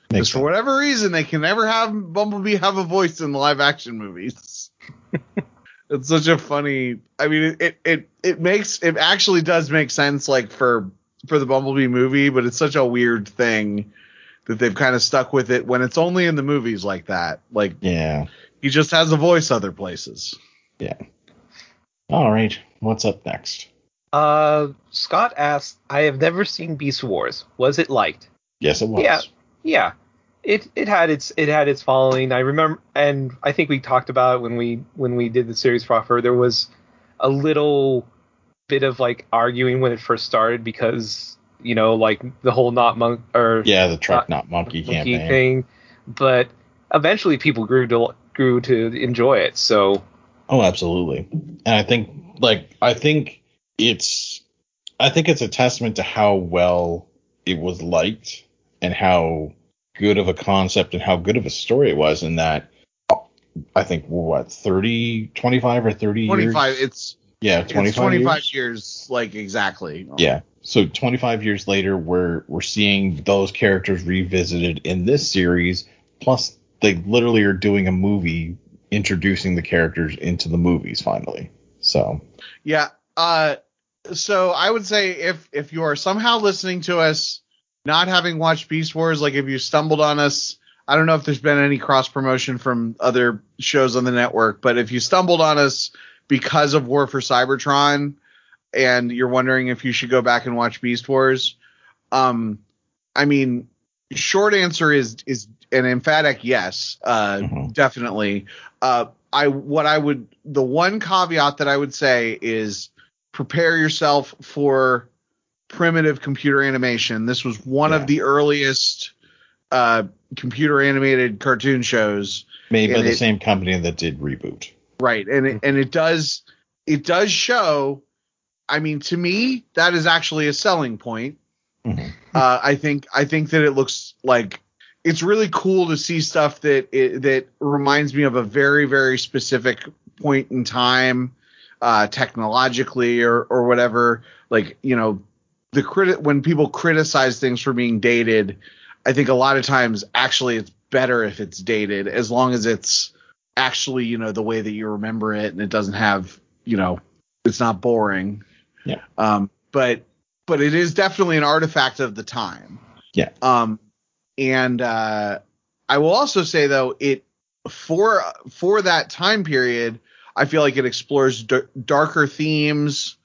Because Makes for whatever reason they can never have Bumblebee have a voice in the live action movies. it's such a funny. I mean, it it it makes it actually does make sense like for for the Bumblebee movie, but it's such a weird thing that they've kind of stuck with it when it's only in the movies like that. Like Yeah. he just has a voice other places. Yeah. All right. What's up next? Uh, Scott asked, "I have never seen Beast Wars. Was it liked?" Yes, it was. Yeah. Yeah, it it had its it had its following. I remember, and I think we talked about when we when we did the series proper. There was a little bit of like arguing when it first started because you know like the whole not monk or Yeah, the truck Uh, not monkey monkey campaign. thing, but eventually people grew to grew to enjoy it. So Oh, absolutely. And I think like I think it's I think it's a testament to how well it was liked and how good of a concept and how good of a story it was in that I think what 30 25 or 30 Twenty years. It's yeah 25 it's twenty five years? years. like exactly. yeah so 25 years later we're we're seeing those characters revisited in this series plus they literally are doing a movie introducing the characters into the movies finally so Yeah. Uh, so I would say if if you are somehow listening to us, not having watched Beast Wars, like if you stumbled on us, I don't know if there's been any cross promotion from other shows on the network, but if you stumbled on us because of War for Cybertron, and you're wondering if you should go back and watch Beast Wars, um, I mean, short answer is is an emphatic yes, uh, Mhm. definitely. Uh, I what I would the one caveat that I would say is prepare yourself for primitive computer animation. This was one Yeah. of the earliest uh, computer animated cartoon shows, made by And the it- same company that did ReBoot right? And it, and it does it does show. I mean, to me, that is actually a selling point. Mhm. Uh, I think I think that it looks like it's really cool to see stuff that it, that reminds me of a very very specific point in time, uh, technologically or or whatever. Like you know, the credit when people criticize things for being dated, I think a lot of times actually it's better if it's dated as long as it's actually you know the way that you remember it and it doesn't have you know it's not boring. Yeah. Um, but but it is definitely an artifact of the time. Yeah. Um, and uh, I will also say though it for for that time period, I feel like it explores d- darker themes.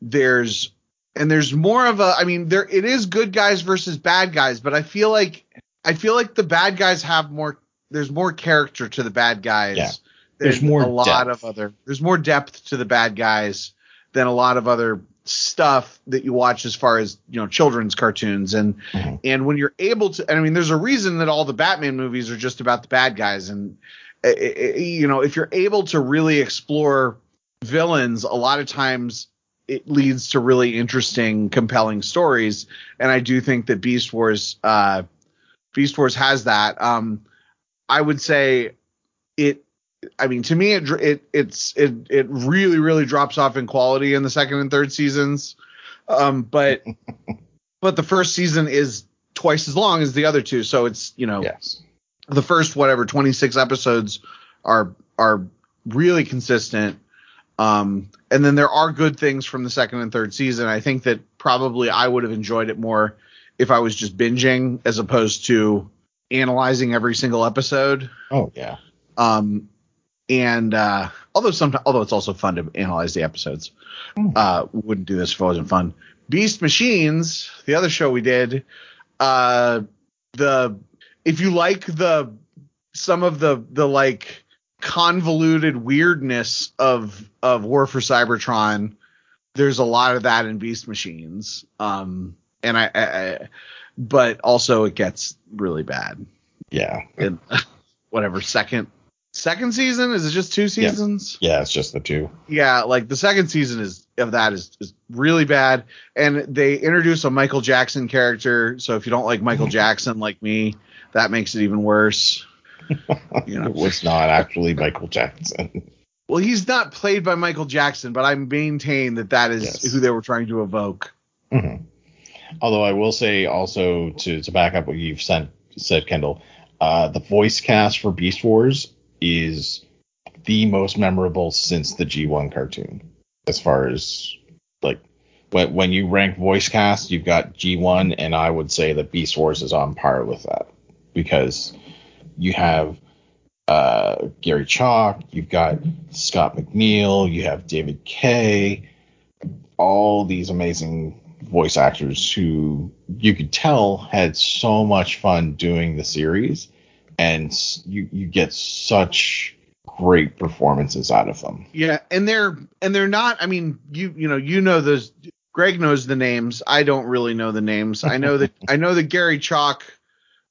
There's and there's more of a I mean there it is good guys versus bad guys, but I feel like I feel like the bad guys have more there's more character to the bad guys. Yeah. There's more a lot depth. of other there's more depth to the bad guys than a lot of other stuff that you watch as far as you know children's cartoons and Mhm. and when you're able to and i mean there's a reason that all the batman movies are just about the bad guys and uh, uh, you know if you're able to really explore villains a lot of times it leads to really interesting compelling stories and i do think that beast wars uh beast wars has that um i would say it I mean, to me, it it it's it it really really drops off in quality in the second and third seasons. Um, but but the first season is twice as long as the other two, so it's you know Yes. the first whatever 26 episodes are are really consistent. Um, and then there are good things from the second and third season. I think that probably I would have enjoyed it more if I was just binging as opposed to analyzing every single episode. Oh yeah. Um, and uh, although sometimes, although it's also fun to analyze the episodes, Mm. uh, wouldn't do this if it wasn't fun. Beast Machines, the other show we did, uh, the if you like the some of the the like convoluted weirdness of of War for Cybertron, there's a lot of that in Beast Machines. Um, and I, I, I but also it gets really bad Yeah. in whatever second second season is it just two seasons Yeah. It's just the two. yeah like the second season is of that is, is really bad and they introduce a michael jackson character so if you don't like michael jackson like me that makes it even worse you know It was not actually Michael Jackson. well he's not played by michael jackson but i maintain that that is Yes. who they were trying to evoke Mhm. Although I will say also to to back up what you've said, said Kendall, uh, the voice cast for Beast Wars is the most memorable since the G1 cartoon. As far as like when when you rank voice cast, you've got G1, and I would say that Beast Wars is on par with that because you have uh, Gary Chalk, you've got Scott McNeil, you have David Kaye, all these amazing voice actors who you could tell had so much fun doing the series, and you you get such great performances out of them. Yeah, and they're and they're not. I mean, you you know you know those. Greg knows the names. I don't really know the names. I know that I know that Gary Chalk.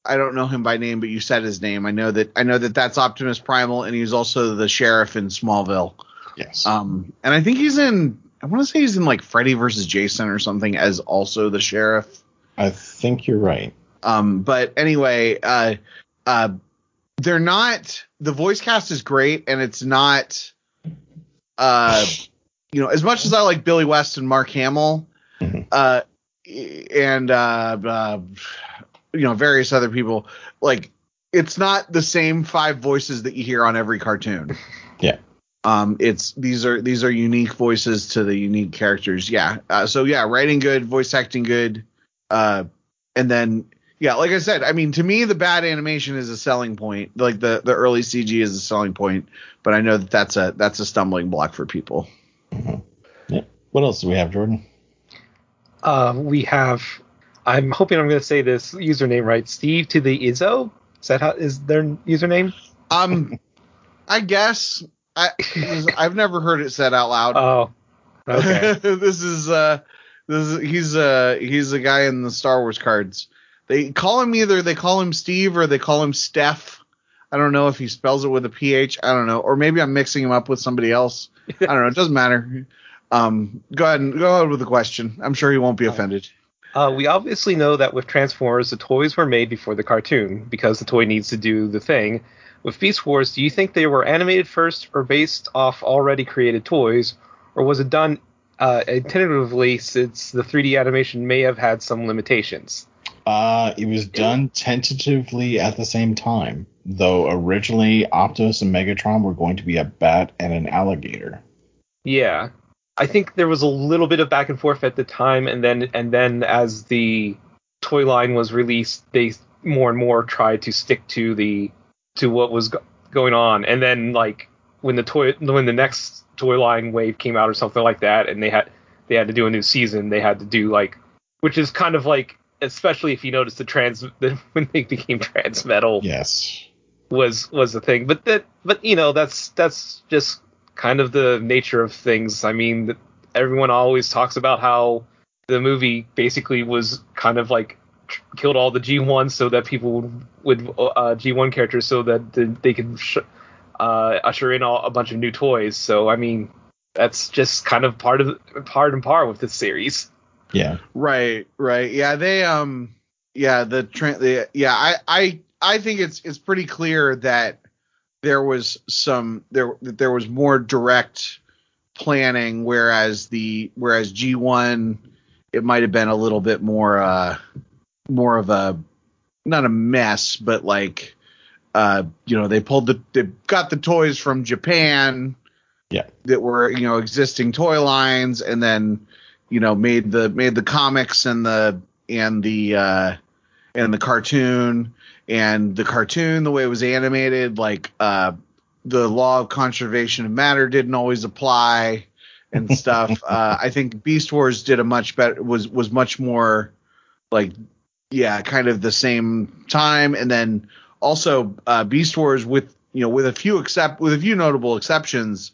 I don't know him by name, but you said his name. I know that I know that that's Optimus Primal, and he's also the sheriff in Smallville. Yes. Um, and I think he's in. I want to say he's in like Freddy versus Jason or something as also the sheriff. I think you're right. Um, but anyway, uh, uh, they're not. The voice cast is great, and it's not. Uh, you know, as much as I like Billy West and Mark Hamill, Mhm. uh, and uh, uh, you know, various other people, like it's not the same five voices that you hear on every cartoon. Yeah. Um, it's these are these are unique voices to the unique characters. Yeah. Uh, so yeah, writing good, voice acting good, uh, and then yeah, like I said, I mean, to me, the bad animation is a selling point. Like the the early CG is a selling point, but I know that that's a that's a stumbling block for people. Yeah. What else do we have, Jordan? Uh, we have. I'm hoping I'm going to say this username right. Steve to the Izzo. Is that how is their username? Um, I guess I I've never heard it said out loud. Oh, okay. this is uh this is he's uh he's a guy in the Star Wars cards. They call him either they call him Steve or they call him Steph. I don't know if he spells it with a PH. I don't know. Or maybe I'm mixing him up with somebody else. I don't know. It doesn't matter. Um go ahead and go ahead with the question. I'm sure he won't be offended. Uh, we obviously know that with Transformers, the toys were made before the cartoon because the toy needs to do the thing. With Beast Wars, do you think they were animated first or based off already created toys, or was it done uh, tentatively since the 3D animation may have had some limitations? Uh, it was done tentatively at the same time, though originally Optimus and Megatron were going to be a bat and an alligator. Yeah, I think there was a little bit of back and forth at the time, and then and then as the toy line was released, they more and more tried to stick to the to what was go- going on, and then like when the toy when the next toy line wave came out or something like that, and they had they had to do a new season, they had to do like which is kind of like especially if you notice the trans the, when they became trans metal Yes. was was the thing. But that but you know that's that's just kind of the nature of things. I mean, everyone always talks about how the movie basically was kind of like tr- killed all the G1 so that people would, would uh, G1 characters so that the, they could sh- uh, usher in all, a bunch of new toys. So I mean, that's just kind of part of part and par with this series. Yeah. Right, right. Yeah, they um yeah, the, tra- the yeah, I I I think it's it's pretty clear that there was some there that there was more direct planning whereas the whereas G1 it might have been a little bit more uh more of a not a mess but like uh you know they pulled the they got the toys from Japan Yeah. that were you know existing toy lines and then you know made the made the comics and the and the uh and the cartoon and the cartoon the way it was animated like uh the law of conservation of matter didn't always apply and stuff uh i think beast wars did a much better was was much more like yeah kind of the same time and then also uh beast wars with you know with a few except with a few notable exceptions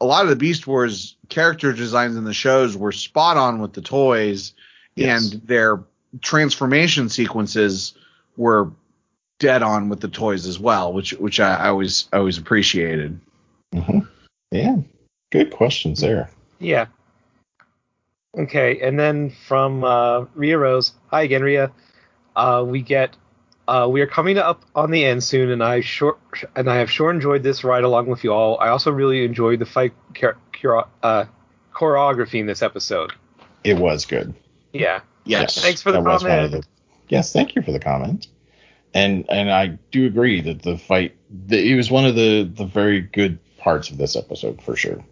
a lot of the beast wars character designs in the shows were spot on with the toys Yes. and their transformation sequences were dead on with the toys as well, which which I, I always I always appreciated. hmm Yeah. Good questions there. Yeah. Okay, and then from uh, Ria Rose, hi again, Ria. Uh, we get uh, we are coming up on the end soon, and I sure and I have sure enjoyed this ride along with you all. I also really enjoyed the fight chor- chor- uh, choreography in this episode. It was good. Yeah, Yes. Thanks for the That was one of comment. the- yes, thank you for the comment. And and I do agree that the fight the, it was one of the the very good parts of this episode for sure.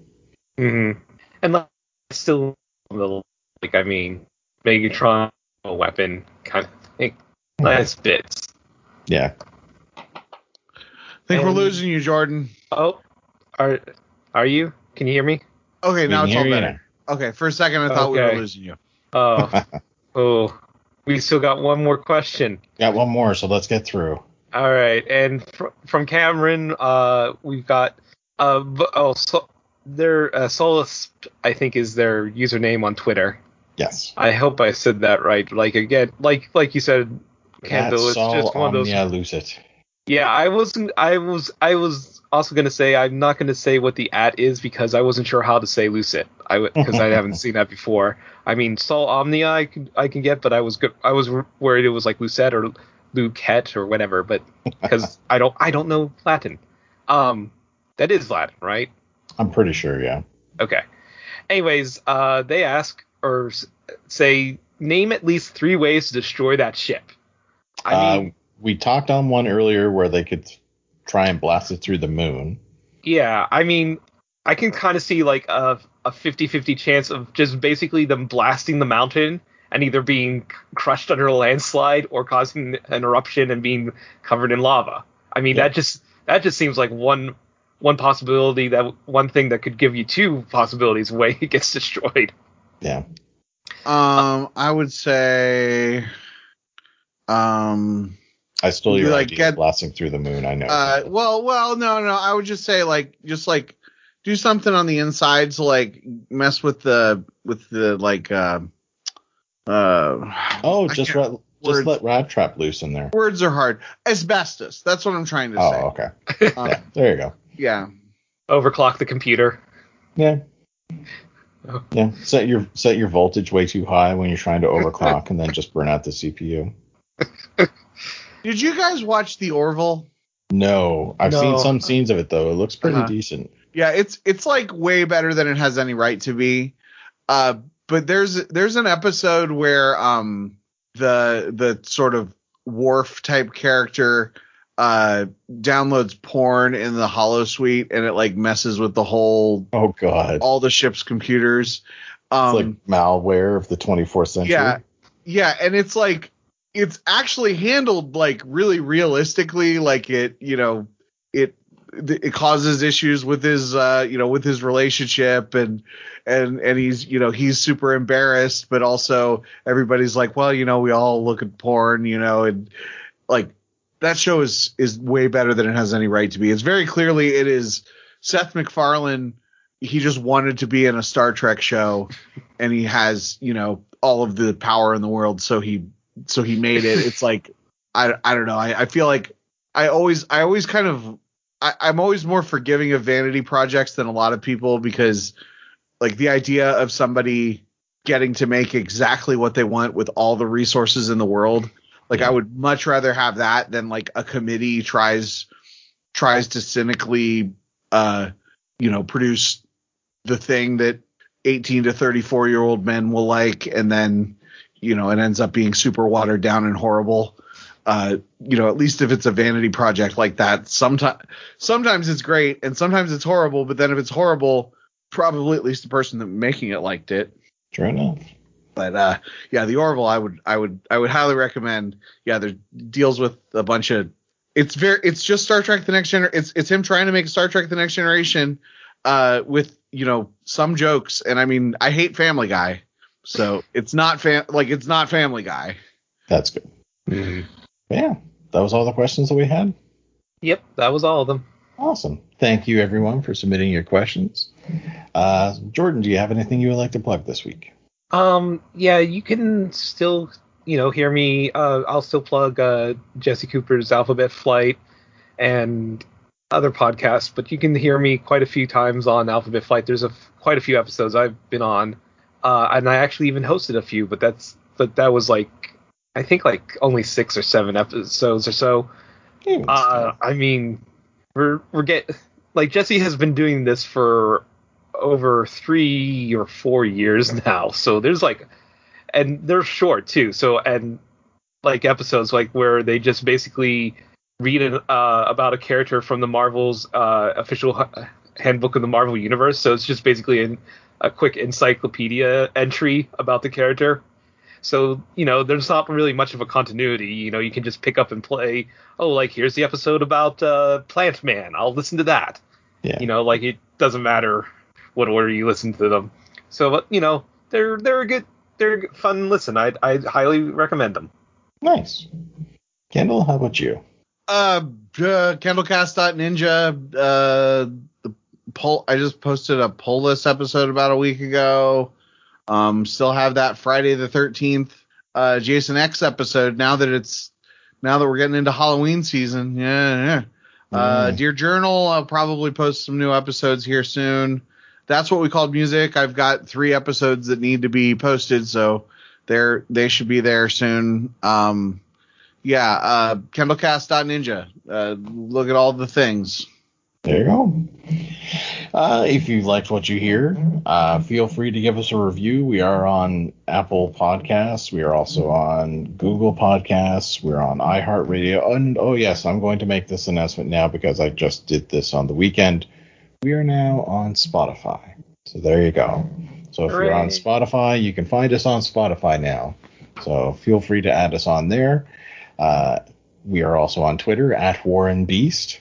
hmm and like, still a little like I mean, Megatron a weapon kind of thing. Nice bits. Yeah. I think we're losing you, Jordan. Oh, are are you? Can you hear me? Okay, We now it's all hear better. Okay, for a second I thought we were losing you. Oh, oh, we still got one more question. Got one more, so let's get through. All right, and fr- from Cameron, uh, we've got uh, oh, so their uh, Solus, I think, is their username on Twitter. Yes. I hope I said that right. Like again, like like you said, That's it's just one of those. Omnia Lucid. Yeah, I wasn't. I was. I was also gonna say I'm not gonna say what the at is because I wasn't sure how to say Lucid. I because I haven't seen that before. I mean, Sol Omnia I can I can get, but I was good. I was worried it was like Lucette or Luquette or whatever, but because I don't I don't know Latin. Um, that is Latin, right? I'm pretty sure, yeah. Okay. Anyways, uh, they ask or say name at least three ways to destroy that ship. I uh, mean, we talked on one earlier where they could try and blast it through the moon. Yeah, I mean, I can kind of see like a a 50-50 chance of just basically them blasting the mountain and either being crushed under a landslide or causing an eruption and being covered in lava. I mean, Yeah. that just that just seems like one one possibility that one thing that could give you two possibilities way it gets destroyed. Yeah. Um, I would say, um, I stole your like, idea get- of blasting through the moon. I know. uh, well, well, no, no, I would just say like, just like, do something on the inside to like mess with the with the like, uh, uh, oh, just can't- let, just words. let Rattrap loose in there. words are hard. Asbestos. That's what I'm trying to say. Oh, say. okay. Uh, Yeah, there you go. yeah. Overclock the computer. Yeah. Oh. Yeah. Set your set your voltage way too high when you're trying to overclock, and then just burn out the CPU. Did you guys watch the Orville? No, I've No. seen some scenes of it though. It looks pretty Uh-huh. decent. Yeah, it's it's like way better than it has any right to be. Uh, but there's there's an episode where um the the sort of Worf type character uh downloads porn in the holosuite and it like messes with the whole Oh god, all the ship's computers. Um it's like malware of the 24th century. yeah. Yeah, and it's like it's actually handled like really realistically like it, you know, it it causes issues with his uh you know with his relationship and and and he's you know he's super embarrassed but also everybody's like well you know we all look at porn you know and like that show is is way better than it has any right to be. It's very clearly it is Seth MacFarlane he just wanted to be in a Star Trek show, and he has you know all of the power in the world, so he so he made it. It's like I I don't know. I, I feel like I always I always kind of I, I'm always more forgiving of vanity projects than a lot of people because like the idea of somebody getting to make exactly what they want with all the resources in the world like I would much rather have that than like a committee tries tries to cynically uh you know produce the thing that 18 to 34 year old men will like and then you know it ends up being super watered down and horrible. Uh you know at least if it's a vanity project like that sometimes sometimes it's great and sometimes it's horrible but then if it's horrible probably at least the person that making it liked it. True enough. but uh yeah the orville i would i would i would highly recommend. Yeah there deals with a bunch of it's very it's just star trek the next generation it's it's him trying to make star trek the next generation uh with you know some jokes. And i mean i hate family guy so it's not fam like it's not family guy That's good. Mm-hmm. Yeah, that was all the questions that we had. Yep, that was all of them. Awesome. Thank you, everyone, for submitting your questions. Uh, Jordan, do you have anything you would like to plug this week? Um, yeah, you can still, you know, hear me. Uh, I'll still plug uh, Jesse Cooper's Alphabet Flight and other podcasts, but you can hear me quite a few times on Alphabet Flight. There's a f- quite a few episodes I've been on, uh, and I actually even hosted a few, but that's but that was like I think like only six or seven episodes or so. Uh, I mean, we're we're get like Jesse has been doing this for over three or four years now. So there's like, and they're short too. So and like episodes like where they just basically read an, uh, about a character from the Marvel's uh, official handbook of the Marvel universe. So it's just basically an, a quick encyclopedia entry about the character. So you know, there's not really much of a continuity. You know, you can just pick up and play. Oh, like here's the episode about uh, Plant Man. I'll listen to that. Yeah. You know, like it doesn't matter what order you listen to them. So, you know, they're they're a good they're a fun listen. I I highly recommend them. Nice. Kendall, how about you? uh, uh KendallCast.ninja uh the poll i just posted a poll list episode about a week ago um still have that friday the 13th uh jason x episode now that it's now that we're getting into halloween season yeah yeah uh Mm. dear journal i'll probably post some new episodes here soon that's what we called music i've got three episodes that need to be posted so they're they should be there soon um yeah, uh, KendallCast.ninja. Uh, look at all the things. There you go. Uh, if you liked what you hear, uh, feel free to give us a review. We are on Apple Podcasts. We are also on Google Podcasts. We're on iHeartRadio. And oh, yes, I'm going to make this announcement now because I just did this on the weekend. We are now on Spotify. So there you go. So if you're on Spotify, you can find us on Spotify now. So feel free to add us on there. Uh, we are also on Twitter at Warren Beast.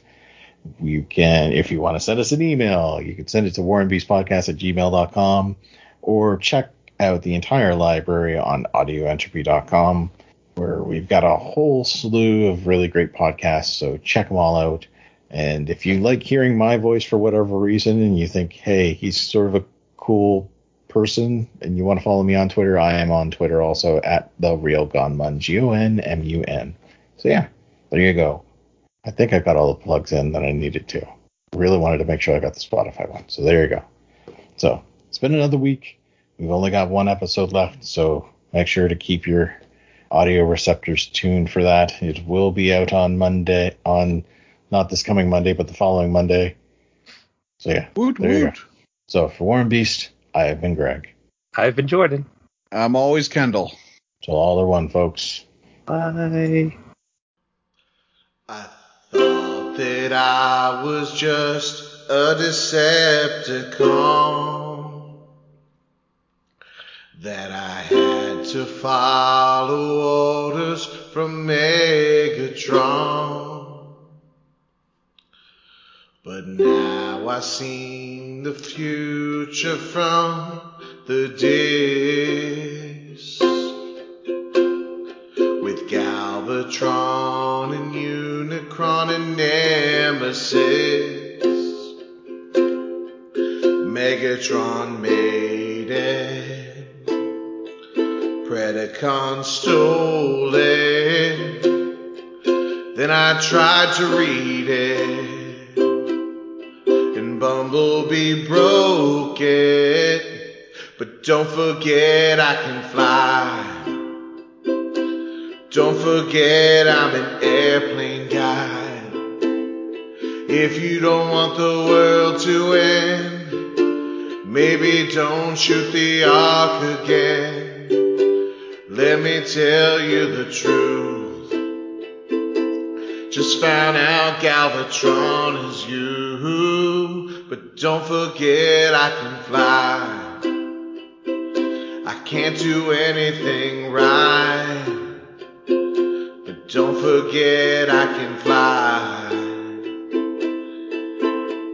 You can, if you want to send us an email, you can send it to warrenbeastpodcast at gmail.com or check out the entire library on audioentropy.com where we've got a whole slew of really great podcasts. So check them all out. And if you like hearing my voice for whatever reason and you think, hey, he's sort of a cool person and you want to follow me on Twitter, I am on Twitter also at the real Gonmun, G O N M U N. So yeah, there you go. I think I got all the plugs in that I needed to. Really wanted to make sure I got the Spotify one. So there you go. So it's been another week. We've only got one episode left, so make sure to keep your audio receptors tuned for that. It will be out on Monday, on not this coming Monday, but the following Monday. So yeah. Woot There you woot. So for Warren Beast, I have been Greg. I've been Jordan. I'm always Kendall. So all are one, folks. Bye. That I was just a Decepticon. That I had to follow orders from Megatron. But now I seen the future from the disc with Galvatron and and Nemesis. Megatron made it. Predacon stole it. Then I tried to read it. And Bumblebee broke it. But don't forget I can fly. Don't forget I'm an airplane guy. If you don't want the world to end, maybe don't shoot the ark again. Let me tell you the truth. Just found out Galvatron is you. But don't forget I can fly. I can't do anything right. But don't forget I can fly.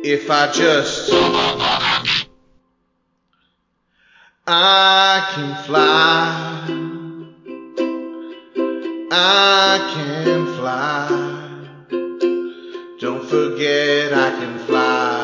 If I just I can fly. I can fly. Don't forget I can fly.